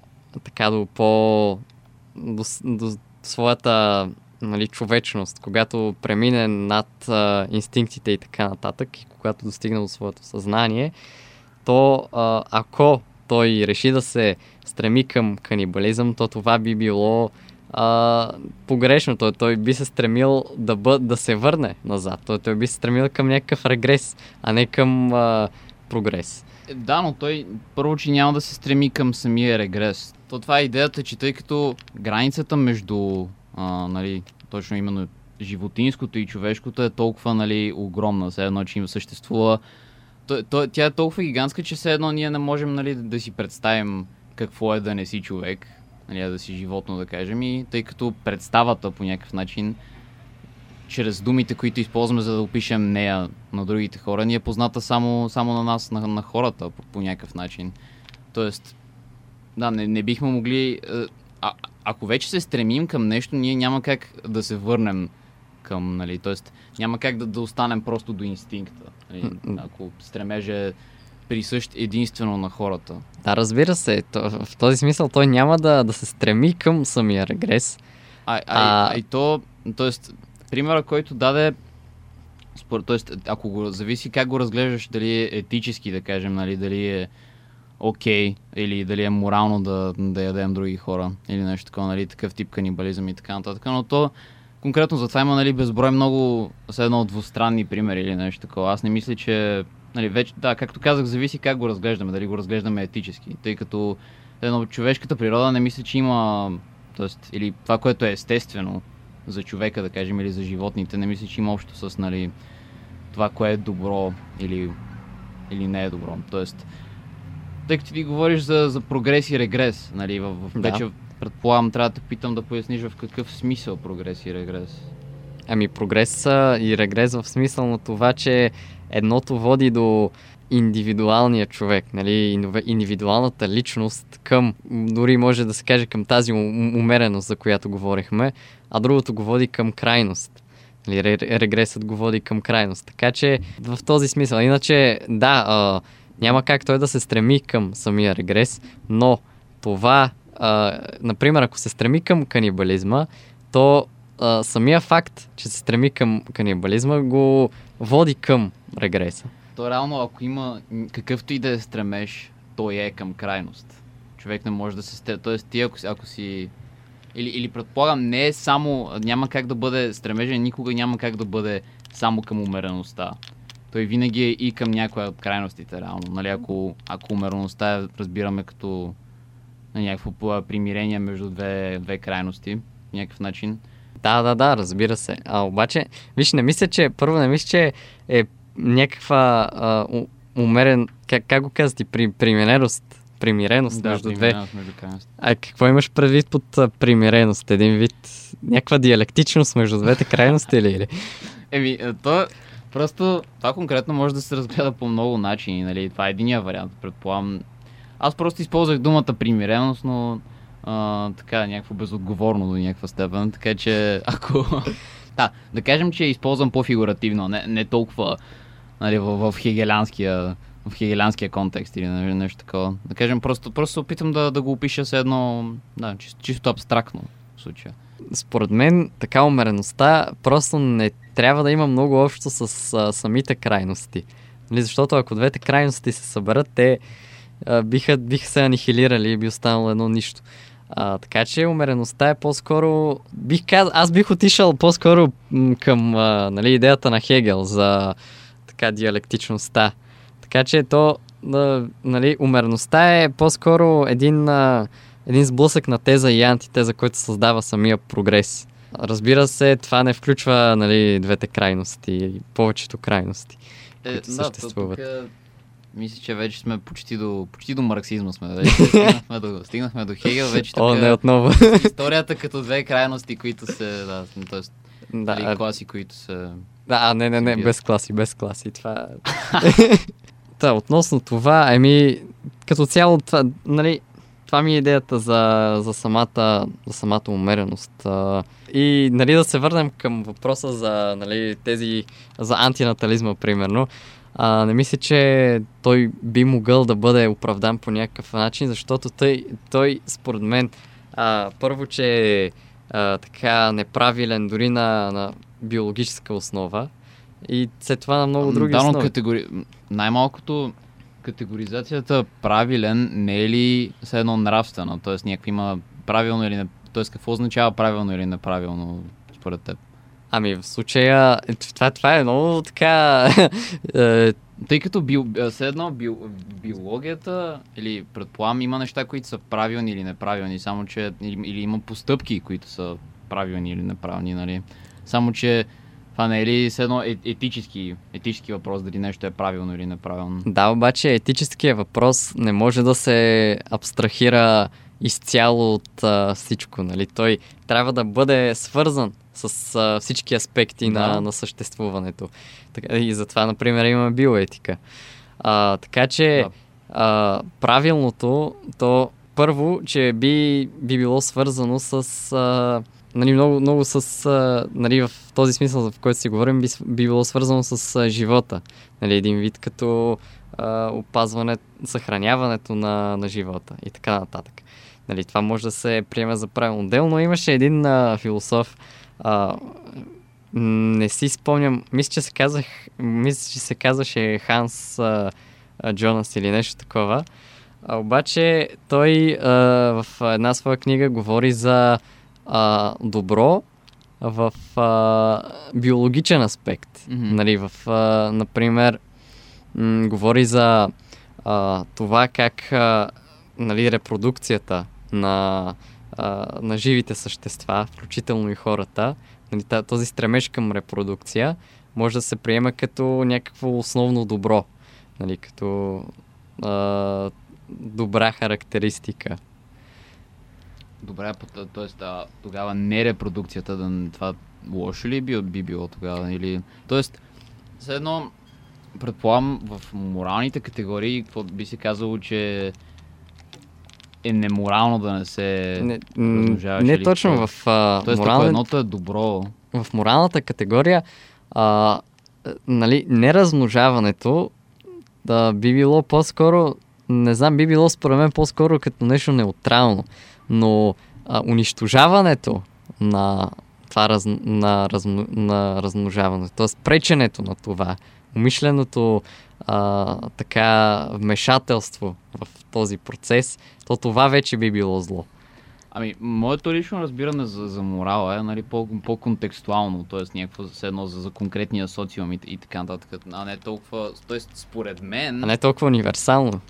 A: така до по до, до своята нали, човечност, когато премине над а, инстинктите и така нататък, и когато достигне до своето съзнание, то а, ако той реши да се стреми към канибализъм, то това би било а, погрешно. Той, той би се стремил да, бъ, да се върне назад. Той, той би се стремил към някакъв регрес, а не към а, прогрес.
B: Да, но той първо, че няма да се стреми към самия регрес. То това е идеята, че тъй като границата между а, нали, точно именно животинското и човешкото е толкова нали, огромна, все едно, че им съществува. Тя е толкова гигантска, че все едно ние не можем нали, да си представим какво е да не си човек. нали, да си животно, да кажем, и тъй като представата по някакъв начин, чрез думите, които използваме, за да опишем нея на другите хора, ни е позната само, само на нас, на, на хората, по, по някакъв начин. Тоест, да, не, не бихме могли... е, А, ако вече се стремим към нещо, ние няма как да се върнем към, нали, т.е. няма как да, да останем просто до инстинкта. Нали, ако стремеже е присъщ единствено на хората.
A: Да, разбира се. То, в този смисъл той няма да, да се стреми към самия регрес.
B: А, а,
A: А-
B: а... и то, т.е. примера, който даде, според, т.е. ако го зависи как го разглеждаш, дали е етически, да кажем, нали, дали е окей, или дали е морално да, да ядем други хора, или нещо такова, нали, такъв тип канибализъм и така нататък, но то конкретно за това има нали, безброй много, все едно двустранни примери или нещо такова. Аз не мисля, че нали, вече, да, както казах, зависи как го разглеждаме, дали го разглеждаме етически, тъй като едно, човешката природа не мисля, че има, тоест, или това, което е естествено за човека, да кажем, или за животните, не мисля, че има общо с, нали, това, кое е добро или, или не е добро. Тоест, тъй като ти говориш за, за прогрес и регрес, нали, в, в
A: Да.
B: вече предполагам, трябва да те питам да поясниш в какъв смисъл прогрес и регрес.
A: Ами прогрес и регрес в смисъл на това, че едното води до индивидуалния човек, нали, индивидуалната личност към, дори може да се каже към тази ум- умереност, за която говорихме, а другото го води към крайност. Нали, ре- регресът го води към крайност. Така че в този смисъл. Иначе, да, а, няма как той да се стреми към самия регрес, но това, а, например, ако се стреми към канибализма, то а, самия факт, че се стреми към канибализма, го води към регреса.
B: То реално, ако има какъвто и да е стремеж, той е към крайност. Човек не може да се сте... Тоест ти, ако, ако си... Или, или предполагам, не е само... Няма как да бъде... Стремежа никога няма как да бъде само към умереността. Той винаги е и към някоя от крайностите, реално. Нали, ако, ако умереността разбираме като на някакво примирение между две, две крайности, някакъв начин.
A: Да, да, да, разбира се. А обаче, виж, не мисля, че, първо не мисля, че е някаква а, у- умерен, как, как го казвате, при, примиреност, примиреност между две.
B: между крайности.
A: А какво имаш предвид под а, примиреност? Един вид, някаква диалектичност между двете крайности или? или? *laughs*
B: Еми, е, то просто това конкретно може да се разгледа по много начини, нали? Това е единия вариант, предполагам. Аз просто използвах думата примиреност, но а, така, някакво безотговорно до някаква степен, така че ако... *laughs* да, да кажем, че използвам по-фигуративно, не, не толкова нали, в, в хегелянския в хегелянския контекст или нали, нещо такова. Да кажем, просто, просто се опитам да, да го опиша с едно, да, чисто, чисто абстрактно в случая.
A: Според мен, така умереността просто не трябва да има много общо с а, самите крайности. Нали, защото ако двете крайности се съберат, те а, биха, биха се анихилирали и би останало едно нищо. А, така че умереността е по-скоро... Бих каз... Аз бих отишъл по-скоро към а, нали, идеята на Хегел за така диалектичността. Така че то, а, нали, умереността е по-скоро един, а, един сблъсък на теза и антитеза, който създава самия прогрес. Разбира се, това не включва нали, двете крайности, повечето крайности. които съществуват.
B: Е, тук, мисля, че вече сме почти до, почти до марксизма сме. Вече стигнахме, до, стигнахме до Хегел, вече
A: О, не
B: е
A: отново.
B: историята като две крайности, които се, да, т.е.
A: да,
B: да,
A: а,
B: класи, които се...
A: да, а, не, не, не, без класи, без класи. Това... *laughs* Та, относно това, еми, като цяло, това, нали, това ми е идеята за, за, самата, за самата умереност. И нали, да се върнем към въпроса за нали, тези, за антинатализма, примерно. А, не мисля, че той би могъл да бъде оправдан по някакъв начин, защото той, той според мен, а, първо, че е а, така неправилен дори на, на биологическа основа и след това на много други
B: да, но категори... най-малкото категоризацията правилен не е ли все едно нравствена? Т.е. някакво има правилно или не... Т.е. какво означава правилно или неправилно според теб?
A: Ами в случая, е, това, това е много така... *laughs* е,
B: Тъй като био, а, все едно био, биологията, или предполагам, има неща, които са правилни или неправилни, само че или, има постъпки, които са правилни или неправилни, нали? Само че това не е ли все едно е, етически, етически въпрос, дали нещо е правилно или неправилно?
A: да, обаче етическия въпрос не може да се абстрахира изцяло от а, всичко. Нали? Той трябва да бъде свързан с а, всички аспекти
B: Да.
A: на, на съществуването. Така, и затова, например, има биоетика. А, така че
B: Да.
A: а, правилното, то първо, че би, би било свързано с а, нали, много, много с, а, нали, в този смисъл, в който си говорим, би, би било свързано с а, живота. Нали, един вид като а, опазване, съхраняването на, на живота и така нататък. Нали, това може да се приеме за правилно дело, но имаше един а, философ, а, не си спомням, мисля, че се казах, мисля, че се казваше Ханс а, а, Джонас или нещо такова. А, обаче той а, в една своя книга говори за а, добро в а, биологичен аспект.
B: Мгм.
A: Нали, в, а, например, м- говори за а, това как а, нали, репродукцията на, а, на живите същества, включително и хората, нали, този стремеж към репродукция, може да се приема като някакво основно добро, нали, като а, добра характеристика.
B: Добре, т.е. тогава не репродукцията, да, това лошо ли би, би било тогава? Или... Тоест, все едно, предполагам, в моралните категории, какво би се казало, че е неморално да не се...
A: Не,
B: размножаваш
A: не
B: или
A: точно в, а,
B: Тоест, ако
A: морален,
B: едното е добро,
A: в моралната категория а, нали, неразмножаването да би било по-скоро, не знам, би било според мен по-скоро като нещо неутрално, но а, унищожаването на това раз, на, разм, на размножаването, т.е. преченето на това, умишленото а, така вмешателство в този процес, то това вече би било зло.
B: Ами, моето лично разбиране за, за морала е нали, по, по-контекстуално, т.е. някакво все едно за, за конкретния социум и, и така нататък, а не толкова, т.е. според мен...
A: А не толкова универсално.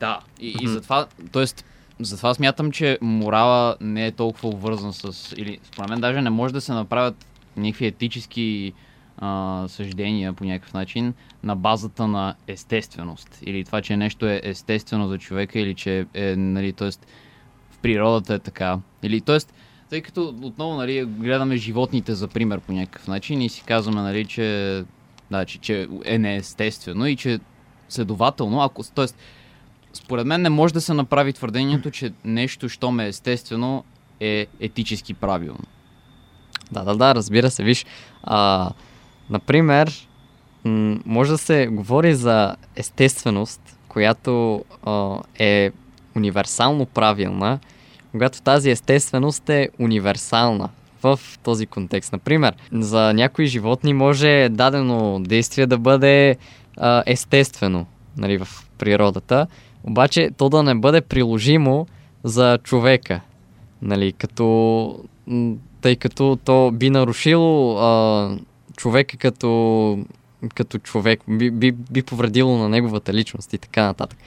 B: Да, и, и затова, т.е. затова смятам, че морала не е толкова обвързан с... Или според мен даже не може да се направят някакви етически съждения по някакъв начин на базата на естественост. Или това, че нещо е естествено за човека, или че е, нали, т.е. в природата е така. Или, т.е. тъй като отново нали, гледаме животните за пример по някакъв начин и си казваме, нали, че, да, че, че е неестествено и че следователно, ако, т.е. според мен не може да се направи твърдението, че нещо, що ме е естествено, е етически правилно.
A: Да, да, да, разбира се. Виж, а, например, може да се говори за естественост, която е универсално правилна, когато тази естественост е универсална в този контекст. Например, за някои животни може дадено действие да бъде естествено нали, в природата, обаче то да не бъде приложимо за човека. Нали, като, тъй като то би нарушило а, човека като, като човек, би, би, би повредило на неговата личност и така нататък.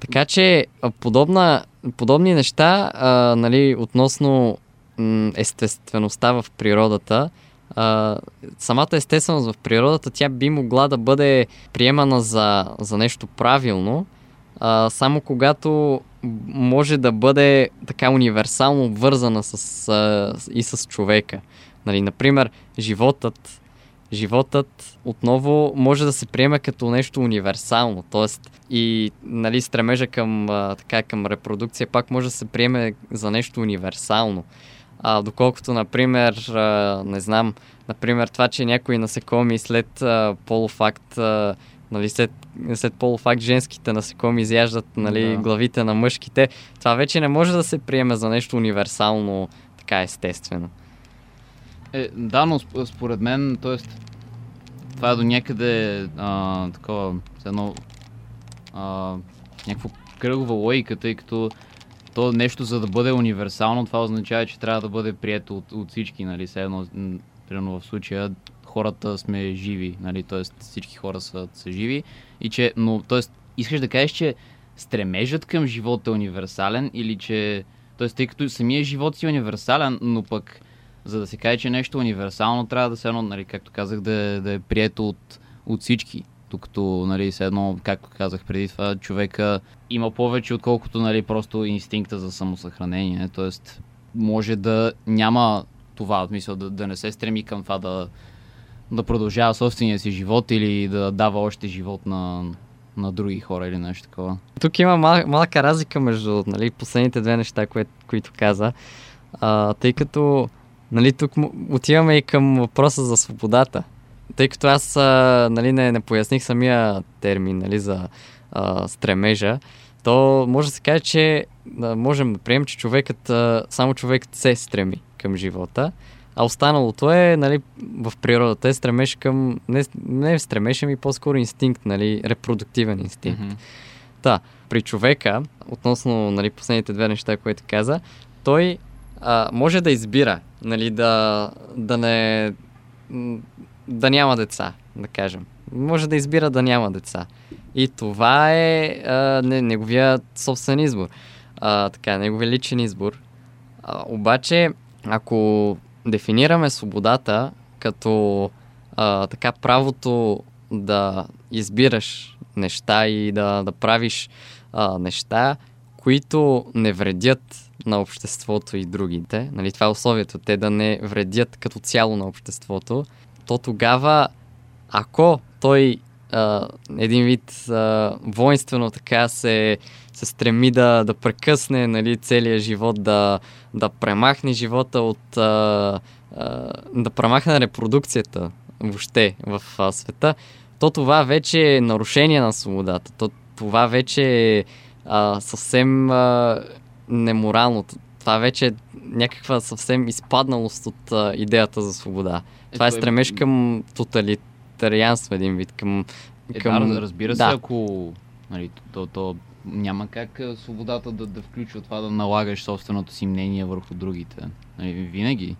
A: Така че подобна, подобни неща, а, нали, относно естествеността в природата, а, самата естественост в природата, тя би могла да бъде приемана за, за нещо правилно, а, само когато може да бъде така универсално обвързана с, а, и с човека. Нали, например, животът, животът отново може да се приеме като нещо универсално, т.е. и нали, стремежа към, а, така, към репродукция пак може да се приеме за нещо универсално. А, доколкото, например, а, не знам, например, това, че някои насекоми след а, полуфакт, а, нали, след, след полуфакт женските насекоми изяждат нали,
B: Да.
A: главите на мъжките, това вече не може да се приеме за нещо универсално, така естествено.
B: Е, да, но сп- според мен, т.е. това е до някъде а, такова, едно, а, някаква кръгова логика, тъй като то нещо, за да бъде универсално, това означава, че трябва да бъде прието от, от всички, нали, все едно, примерно в случая, хората сме живи, нали, т.е. всички хора са, са живи, и че, но, т.е. искаш да кажеш, че стремежът към живота е универсален или че, т.е. тъй като самия живот си е универсален, но пък за да се каже, че нещо универсално, трябва да се едно, нали, както казах, да, да е прието от, от всички. Докато, нали, все едно, както казах преди това, човека има повече, отколкото, нали, просто инстинкта за самосъхранение. Тоест, може да няма това, в смисъл да, да не се стреми към това да, да продължава собствения си живот или да дава още живот на, на други хора или нещо такова.
A: Тук има мал, малка разлика между нали, последните две неща, кое, които каза, а, тъй като нали, тук отиваме и към въпроса за свободата. Тъй като аз а, нали, не, не поясних самия термин нали, за а, стремежа, то може да се каже, че а, можем да приемем, че човекът, а, само човекът се стреми към живота, а останалото е, нали, в природата е стремеж към, не, не стремеж, ами по-скоро инстинкт, нали, репродуктивен инстинкт. Mm-hmm. Да, при човека, относно нали, последните две неща, които каза, той а, може да избира, нали, да, да не да няма деца, да кажем. Може да избира да няма деца. И това е а, не, неговия собствен избор. А, така, неговия личен избор. А, обаче, ако дефинираме свободата като а, така правото да избираш неща и да, да правиш а, неща, които не вредят на обществото и другите. Нали, това е условието, те да не вредят като цяло на обществото. То тогава, ако той а, един вид а, воинствено така се, се стреми да, да прекъсне нали, целият живот, да, да премахне живота от... А, а, да премахне репродукцията въобще в а, света, то това вече е нарушение на свободата. То, това вече е а, съвсем а, неморално. Това вече е някаква съвсем изпадналост от а, идеята за свобода. Е, това е стремеж към тоталитарианство един вид, към...
B: Е, към... Да, разбира се, да. ако нали, то, то няма как свободата да, да включва това да налагаш собственото си мнение върху другите. Нали, винаги.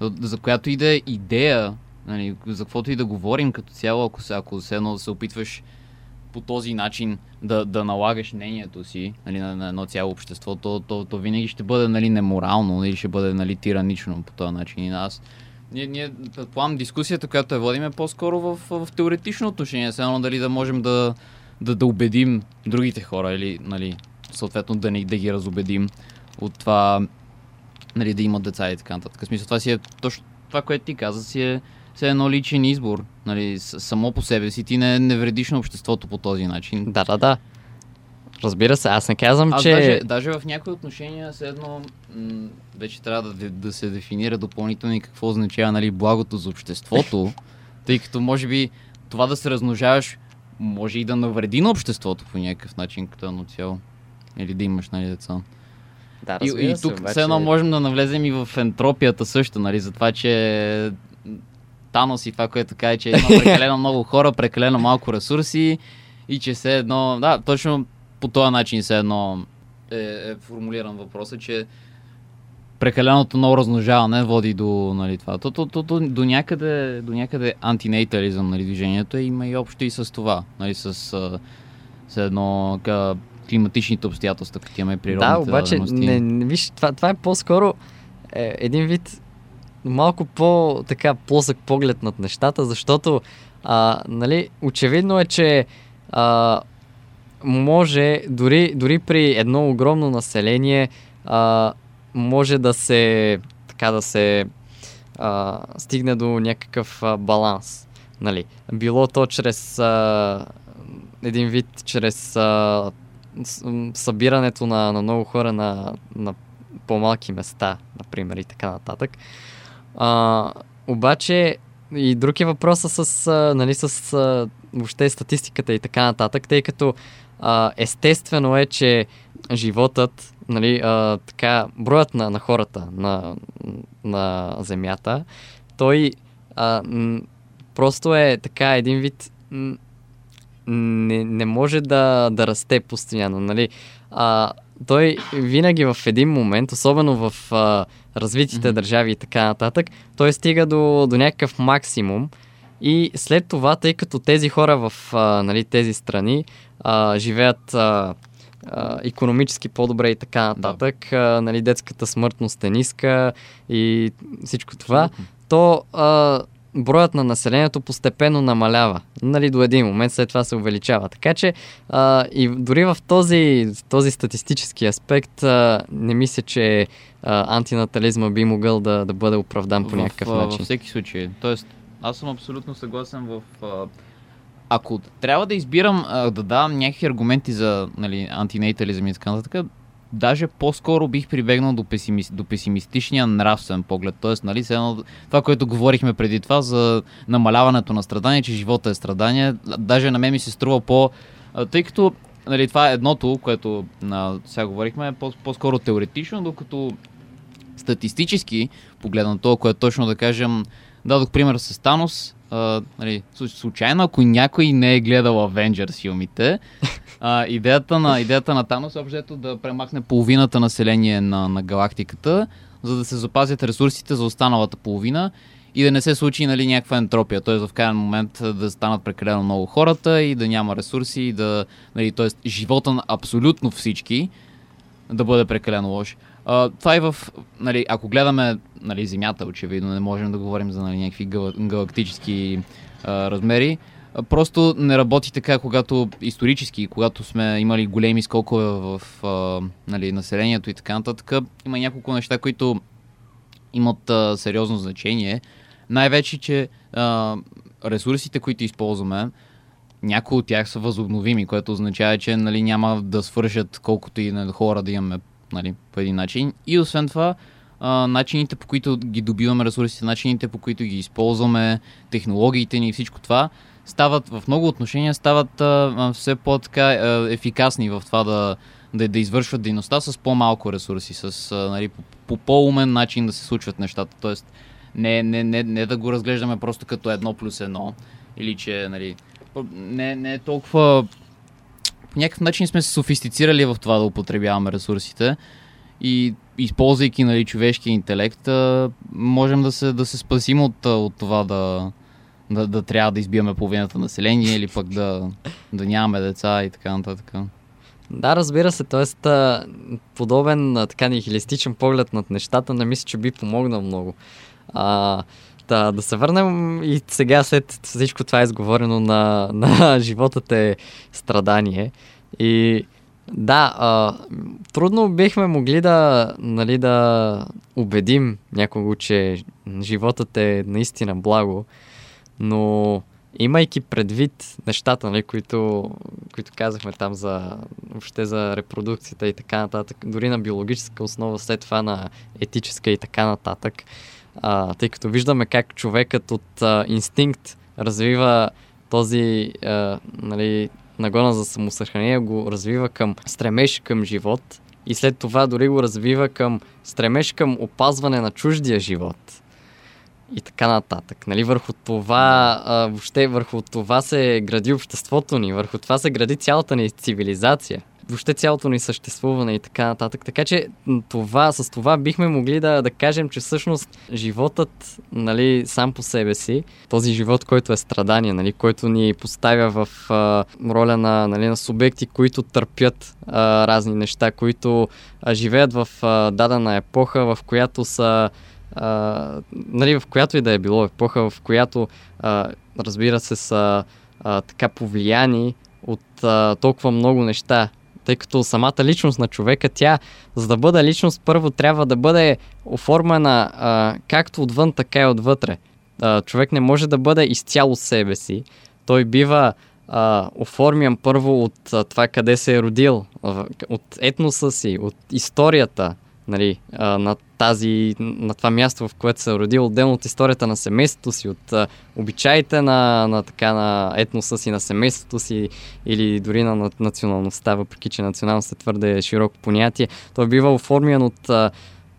B: За която и да е идея, нали, за каквото и да говорим като цяло, ако, се, ако се едно да се опитваш по този начин да, да налагаш мнението си нали, на, на едно цяло общество, то, то, то винаги ще бъде нали, неморално или ще бъде нали, тиранично по този начин. И аз ние, ние предполагам, дискусията, която я водим е по-скоро в, в, теоретично отношение. Едно дали да можем да, да, да убедим другите хора или нали, съответно да, не, да ги разобедим от това нали, да имат деца и така нататък. В смисъл, това си е точно това, което ти каза, си е все едно личен избор. Нали, само по себе си ти не, не вредиш на обществото по този начин.
A: Да, да, да. Разбира се, аз не казвам,
B: аз
A: че...
B: Даже, даже в някои отношения все едно м- вече трябва да, да се дефинира допълнително и какво означава нали, благото за обществото, *laughs* тъй като може би това да се размножаваш може и да навреди на обществото по някакъв начин като едно цяло. Или да имаш нали, деца.
A: Да,
B: и, и тук обаче... все едно можем да навлезем и в ентропията също, нали, за това, че Танос и това, което каже, че има прекалено много хора, прекалено малко ресурси и че все едно, да, точно по този начин все едно е, е формулиран въпросът, че прекаленото много размножаване води до нали, това. То, то, то, то, до, някъде, до някъде антинейтализъм нали, движението е, има и общо и с това. Нали, с, с едно ка, климатичните обстоятелства, като имаме природните
A: Да, обаче, не, не, виж, това, това е по-скоро е, един вид малко по-така плосък поглед над нещата, защото а, нали, очевидно е, че а, може дори, дори при едно огромно население а, може да се така да се а, стигне до някакъв а, баланс. Нали? Било то чрез а, един вид, чрез а, събирането на, на много хора на, на по-малки места, например, и така нататък. А, обаче и друг е въпроса с, а, нали, с а, въобще статистиката и така нататък, тъй като а, естествено е, че животът, нали, а, така, броят на, на хората на, на Земята, той а, м- просто е така един вид м- не, не може да, да расте постоянно. Нали? А, той винаги в един момент, особено в а, развитите mm-hmm. държави и така нататък, той стига до, до някакъв максимум и след това, тъй като тези хора в а, нали, тези страни а, живеят а, а, економически по-добре и така нататък, да. а, нали, детската смъртност е ниска и всичко това, mm-hmm. то а, броят на населението постепенно намалява. Нали, до един момент след това се увеличава. Така че а, и дори в този, този статистически аспект а, не мисля, че а, антинатализма би могъл да, да бъде оправдан по някакъв
B: в,
A: начин.
B: Във всеки случай. Тоест, аз съм абсолютно съгласен в... А, ако трябва да избирам а, да давам някакви аргументи за нали, антинатализъм и така нататък, даже по-скоро бих прибегнал до, песими... до песимистичния нравствен поглед. Тоест, нали, едно, това, което говорихме преди това за намаляването на страдания, че живота е страдание, даже на мен ми се струва по... Тъй като нали, това е едното, което на, сега говорихме, е по- по-скоро теоретично, докато статистически погледнато, което точно да кажем, дадох пример с Танос, Uh, нали, случайно, ако някой не е гледал Avengers филмите, uh, идеята, на, идеята на Танос е да премахне половината население на, на галактиката, за да се запазят ресурсите за останалата половина и да не се случи нали, някаква ентропия, т.е. в крайен момент да станат прекалено много хората и да няма ресурси, и да, нали, т.е. живота на абсолютно всички да бъде прекалено лош. Това е в, нали, ако гледаме нали, Земята, очевидно, не можем да говорим за нали, някакви гал, галактически uh, размери. Просто не работи така, когато исторически, когато сме имали големи скокове в uh, нали, населението и така нататък. Има няколко неща, които имат uh, сериозно значение. Най-вече, че uh, ресурсите, които използваме, някои от тях са възобновими, което означава, че нали, няма да свършат колкото и на хора да имаме нали, по един начин. И освен това, а, начините по които ги добиваме ресурсите, начините по които ги използваме, технологиите ни и всичко това, стават в много отношения стават а, все по-така ефикасни в това да, да, да извършват дейността с по-малко ресурси, с а, нали, по, по по-умен начин да се случват нещата. Тоест, не, не, не, не да го разглеждаме просто като едно плюс едно, или че нали, не, не е толкова по някакъв начин сме се софистицирали в това да употребяваме ресурсите и използвайки нали, човешкия интелект, можем да се, да се спасим от, от това да, да, да трябва да избиваме половината население или пък да, да нямаме деца и така нататък.
A: Да, разбира се, т.е. подобен така нихилистичен поглед над нещата не мисля, че би помогнал много. А, да, да се върнем и сега след всичко това е изговорено на, на *laughs* животът е страдание. И да, а, трудно бихме могли да, нали, да убедим някого, че животът е наистина благо, но имайки предвид нещата, нали, които, които казахме там за, въобще за репродукцията и така нататък, дори на биологическа основа, след това на етическа и така нататък, а, тъй като виждаме как човекът от а, инстинкт развива този а, нали, нагона за самосъхранение, го развива към стремеж към живот и след това дори го развива към стремеж към опазване на чуждия живот и така нататък. Нали, върху това, а, въобще върху това се гради обществото ни, върху това се гради цялата ни цивилизация въобще цялото ни съществуване и така нататък. Така че това, с това бихме могли да, да кажем, че всъщност животът нали, сам по себе си, този живот, който е страдание, нали, който ни поставя в а, роля на, нали, на субекти, които търпят а, разни неща, които а, живеят в а, дадена епоха, в която са а, нали, в която и да е било епоха, в която а, разбира се са а, така повлияни от а, толкова много неща, тъй като самата личност на човека, тя, за да бъде личност, първо трябва да бъде оформена а, както отвън, така и отвътре. А, човек не може да бъде изцяло себе си. Той бива а, оформян първо от а, това къде се е родил, от етноса си, от историята, нали, а, на, тази, на това място, в което се е родил, отделно от историята на семейството си, от а, обичаите на, на, така, на етноса си, на семейството си или дори на, на националността, въпреки че националност е твърде широко понятие. Той бива оформен от а,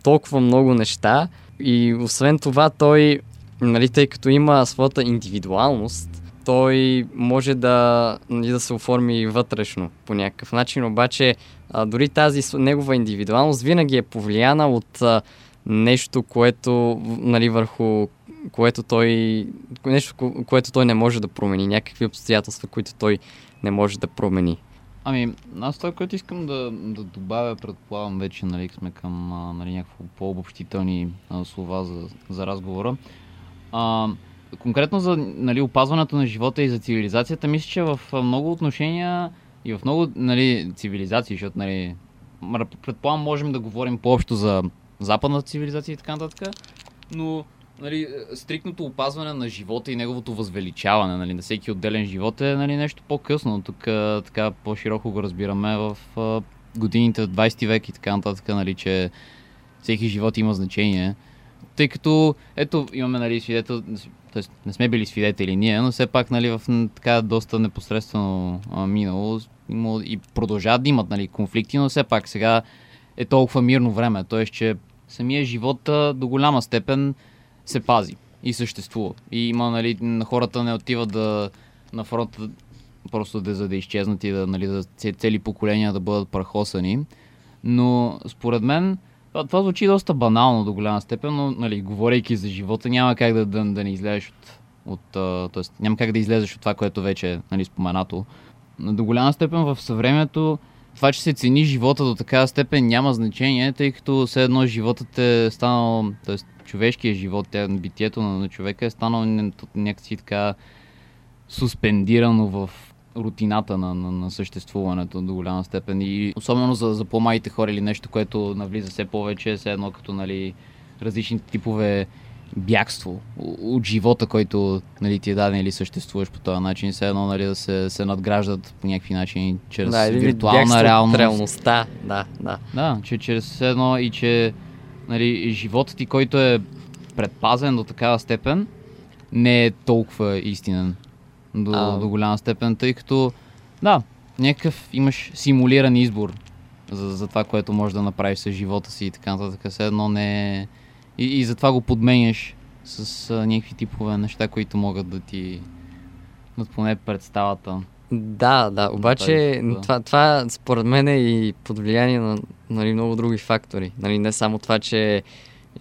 A: толкова много неща и освен това той, нали, тъй като има своята индивидуалност, той може да, нали, да се оформи вътрешно по някакъв начин, обаче а, дори тази негова индивидуалност винаги е повлияна от а, нещо, което нали, върху което той нещо, което той не може да промени, някакви обстоятелства, които той не може да промени.
B: Ами, аз това, което искам да, да добавя, предполагам вече, нали, сме към нали, някакво по-обобщителни слова за, за разговора. А, конкретно за нали, опазването на живота и за цивилизацията, мисля, че в много отношения и в много нали, цивилизации, защото нали, предполагам можем да говорим по-общо за западната цивилизация и така нататък, но нали, стрикното опазване на живота и неговото възвеличаване нали, на всеки отделен живот е нали, нещо по-късно. Тук така по-широко го разбираме в годините от 20 век и така нататък, нали, че всеки живот има значение. Тъй като, ето, имаме нали, свидетел, т.е. не сме били свидетели ние, но все пак нали, в така доста непосредствено а, минало има, и продължават да имат нали, конфликти, но все пак сега е толкова мирно време. Т.е. че самия живот а, до голяма степен се пази и съществува. И има, нали, на хората не отива да на фронта просто да, за да изчезнат и да, нали, да цели поколения да бъдат прахосани. Но според мен това, това звучи доста банално до голяма степен, но нали, говорейки за живота няма как да, да, да не излезеш от, от т.е. няма как да излезеш от това, което вече е нали, споменато. Но до голяма степен в съвремето това, че се цени живота до такава степен няма значение, тъй като все едно животът е станал, т.е. човешкият живот, битието на, на човека е станало някакси така суспендирано в рутината на, на, на съществуването до голяма степен. И особено за, за по-малите хора или нещо, което навлиза все повече, все едно като нали, различни типове бягство от живота, който нали, ти е даден или съществуваш по този начин, все едно нали, да се, се надграждат по някакви начини, чрез да, виртуална реалност.
A: реалността, да, да.
B: Да, че чрез все едно и че нали, животът ти, който е предпазен до такава степен, не е толкова истинен до, а... до голяма степен, тъй като да, някакъв имаш симулиран избор за, за това, което можеш да направиш с живота си и така нататък. Все едно не е... И, и затова го подменяш с а, някакви типове неща, които могат да ти да поне представата.
A: Да, да, обаче да. Това, това според мен е и под влияние на нали, много други фактори. Нали, не само това, че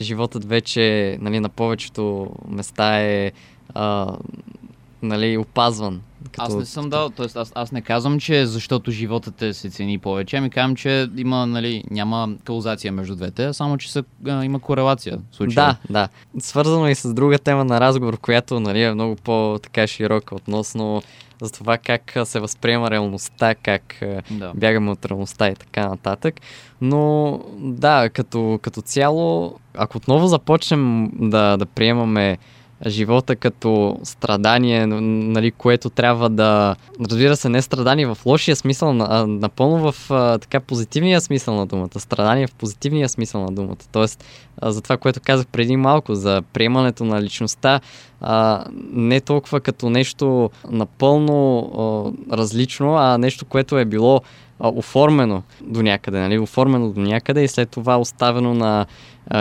A: животът вече нали, на повечето места е а, нали, опазван.
B: Като... Аз не съм дал, т.е. Аз, аз не казвам, че защото животът е се цени повече, ами казвам, че има, нали, няма каузация между двете, само че са, а, има корелация.
A: В Да, да. Свързано и с друга тема на разговор, която нали, е много по-така широка относно за това как се възприема реалността, как да. бягаме от реалността и така нататък. Но да, като, като цяло, ако отново започнем да, да приемаме живота като страдание, нали, което трябва да... Разбира се, не страдание в лошия смисъл, а напълно в а, така позитивния смисъл на думата. Страдание в позитивния смисъл на думата. Тоест, а, за това, което казах преди малко, за приемането на личността, а, не толкова като нещо напълно а, различно, а нещо, което е било а, оформено до някъде, нали? оформено до някъде и след това оставено на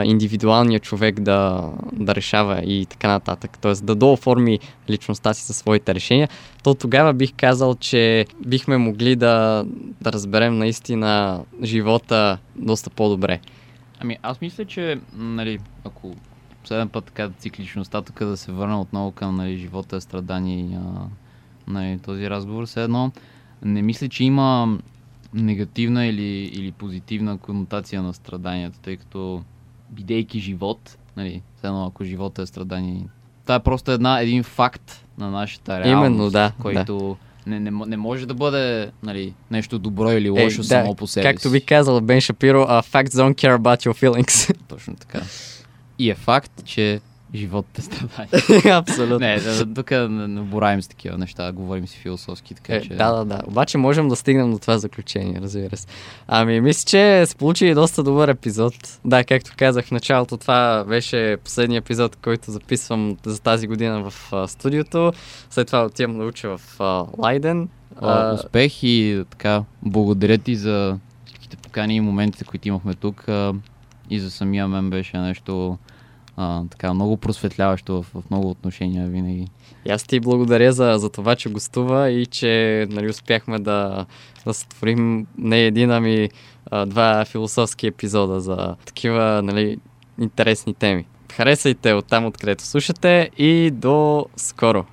A: индивидуалния човек да, да решава и така нататък. Тоест да дооформи личността си със своите решения, то тогава бих казал, че бихме могли да, да разберем наистина живота доста по-добре.
B: Ами аз мисля, че нали, ако последен път така цикличността, тук да се върна отново към нали, живота, страдания и нали, този разговор, все едно не мисля, че има негативна или, или позитивна конотация на страданията, тъй като бидейки живот, нали, едно ако живота е страдание, това е просто една, един факт на нашата реалност,
A: Именно, да,
B: който да. Не, не, не може да бъде нали, нещо добро или лошо е, само да, по себе
A: Както би казал Бен Шапиро, uh, facts don't care about your feelings.
B: Точно така. И е факт, че животът е страдание. *laughs*
A: Абсолютно.
B: Не, тук не, с такива неща, говорим си философски, така е, че...
A: Да, да, да. Обаче можем да стигнем до това заключение, разбира се. Ами, мисля, че се получи доста добър епизод. Да, както казах в началото, това беше последния епизод, който записвам за тази година в а, студиото. След това отивам да уча в а, Лайден.
B: А, успех и така, благодаря ти за всичките покани и моментите, които имахме тук. И за самия мен беше нещо а, така много просветляващо в, в много отношения винаги.
A: И аз ти благодаря за, за това, че гостува и че нали, успяхме да, да сътворим не един, ами а, два философски епизода за такива нали, интересни теми. Харесайте от там, откъдето слушате и до скоро!